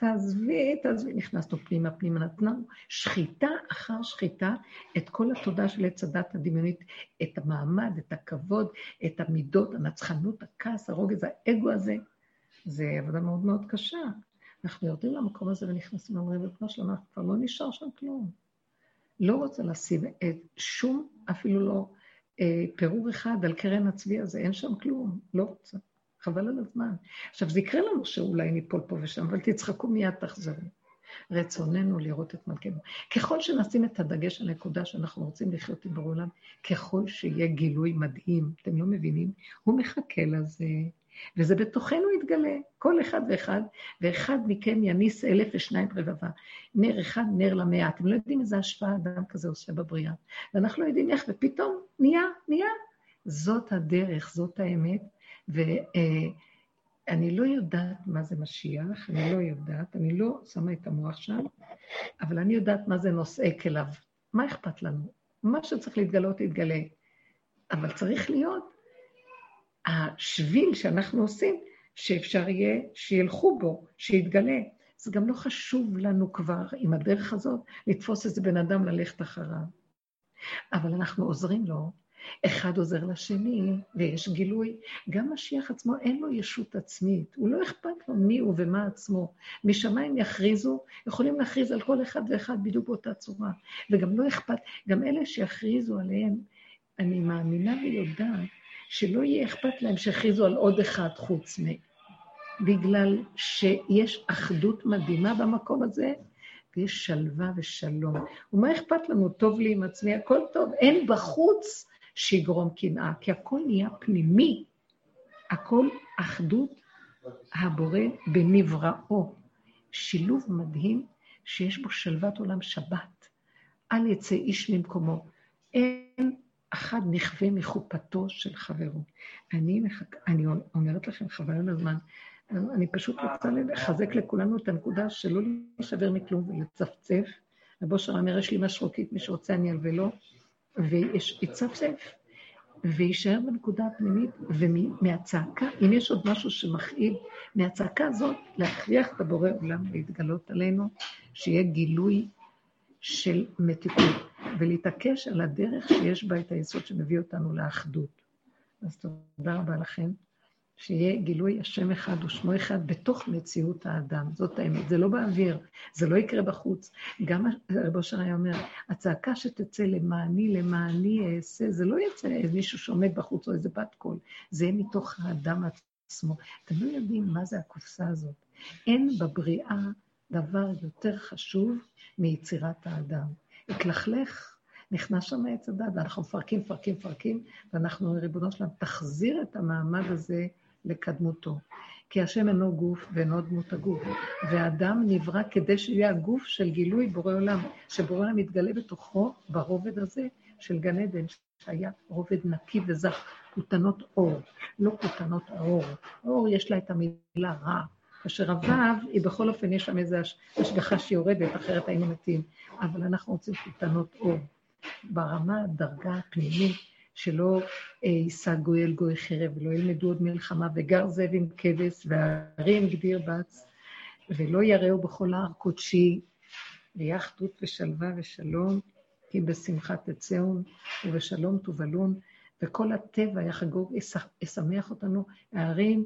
תעזבי, תעזבי, נכנסנו פנימה, פנימה, נתנו שחיטה אחר שחיטה את כל התודה של עץ הדת הדמיונית, את המעמד, את הכבוד, את המידות, הנצחנות, הכעס, הרוגז, האגו הזה. זה עבודה מאוד מאוד קשה. אנחנו יורדים למקום הזה ונכנסים ואומרים, ריבונו שלנו, כבר לא נשאר שם כלום. לא רוצה לשים את שום, אפילו לא אה, פירור אחד על קרן הצבי הזה, אין שם כלום, לא רוצה. חבל על הזמן. עכשיו, זה יקרה לנו שאולי ניפול פה ושם, אבל תצחקו מיד, תחזרו. רצוננו לראות את מלכנו. ככל שנשים את הדגש על נקודה שאנחנו רוצים לחיות עם בעולם, ככל שיהיה גילוי מדהים, אתם לא מבינים? הוא מחכה לזה. וזה בתוכנו יתגלה, כל אחד ואחד, ואחד מכם יניס אלף ושניים רבבה. נר אחד, נר למאה. אתם לא יודעים איזה השפעה אדם כזה עושה בבריאה. ואנחנו לא יודעים איך, ופתאום נהיה, נהיה. זאת הדרך, זאת האמת, ואני לא יודעת מה זה משיח, אני לא יודעת, אני לא שמה את המוח שם, אבל אני יודעת מה זה נושאי כליו. מה אכפת לנו? מה שצריך להתגלות, יתגלה. אבל צריך להיות השביל שאנחנו עושים, שאפשר יהיה שילכו בו, שיתגלה. זה גם לא חשוב לנו כבר, עם הדרך הזאת, לתפוס איזה בן אדם ללכת אחריו. אבל אנחנו עוזרים לו, אחד עוזר לשני, ויש גילוי. גם משיח עצמו אין לו ישות עצמית, הוא לא אכפת לו מי הוא ומה עצמו. משמיים יכריזו, יכולים להכריז על כל אחד ואחד בדיוק באותה צורה. וגם לא אכפת, גם אלה שיכריזו עליהם, אני מאמינה ויודעת שלא יהיה אכפת להם שיכריזו על עוד אחד חוץ מ... בגלל שיש אחדות מדהימה במקום הזה, ויש שלווה ושלום. ומה אכפת לנו? טוב לי עם עצמי, הכל טוב. אין בחוץ שיגרום קנאה, כי הכל נהיה פנימי. הכל אחדות הבורא בנבראו. שילוב מדהים שיש בו שלוות עולם שבת. אל יצא איש ממקומו. אין אחד נכווה מחופתו של חברו. אני, מחק... אני אומרת לכם, חבל על הזמן, אני פשוט רוצה לחזק לכולנו את הנקודה שלא להישבר מכלום ולצפצף. רבו שר אומר, יש לי משרוקית, מי שרוצה אני אלווה לו, ויצפצף, ויישאר בנקודה הפנימית, ומהצעקה, אם יש עוד משהו שמכאיב, מהצעקה הזאת להכריח את הבורא עולם להתגלות עלינו, שיהיה גילוי של מתיקות. ולהתעקש על הדרך שיש בה את היסוד שמביא אותנו לאחדות. אז תודה רבה לכם, שיהיה גילוי השם אחד ושמו אחד בתוך מציאות האדם. זאת האמת, זה לא באוויר, זה לא יקרה בחוץ. גם רב אושר היה אומר, הצעקה שתצא למעני, למעני אעשה, זה לא יצא איזה מישהו שעומד בחוץ או איזה בת קול, זה יהיה מתוך האדם עצמו. אתם לא יודעים מה זה הקופסה הזאת. אין בבריאה דבר יותר חשוב מיצירת האדם. התלכלך, נכנס שם עץ הדת, ואנחנו מפרקים, מפרקים, מפרקים, ואנחנו ריבונו שלנו, תחזיר את המעמד הזה לקדמותו. כי השם אינו גוף ואינו דמות הגוף, והאדם נברא כדי שיהיה הגוף של גילוי בורא עולם, שבורא עולם מתגלה בתוכו ברובד הזה של גן עדן, שהיה רובד נקי וזך, כותנות אור, לא כותנות האור. האור יש לה את המילה רע, כאשר הוו, היא בכל אופן, יש שם איזו השגחה שיורדת, אחרת היינו מתים. אבל אנחנו רוצים קטנות אור. ברמה, הדרגה הפנימית, שלא אה, יישא גוי אל גוי חרב, ולא ילמדו עוד מלחמה, וגר זאב עם כבש, והרים גדיר בץ, ולא יראו בכל הר קודשי, ויחדות ושלווה ושלום, כי בשמחה תצאון, ובשלום תובלון, וכל הטבע יחגוג, ישמח אותנו, הערים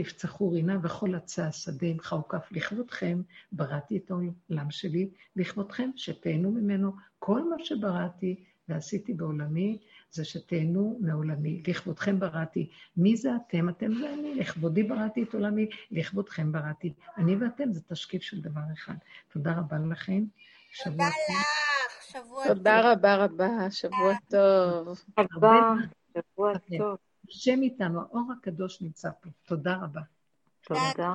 יפצחו רינה וכל עצי השדה עם חאוכף לכבודכם, בראתי את העולם שלי, לכבודכם, שתהנו ממנו. כל מה שבראתי ועשיתי בעולמי, זה שתהנו מעולמי. לכבודכם בראתי. מי זה אתם? אתם זה אני. לכבודי בראתי את עולמי, לכבודכם בראתי. אני ואתם זה תשקיף של דבר אחד. תודה רבה לכם. תודה לך, שבוע טוב. תודה רבה רבה, שבוע טוב. תודה, שבוע טוב. השם איתנו, האור הקדוש נמצא פה. תודה רבה. תודה.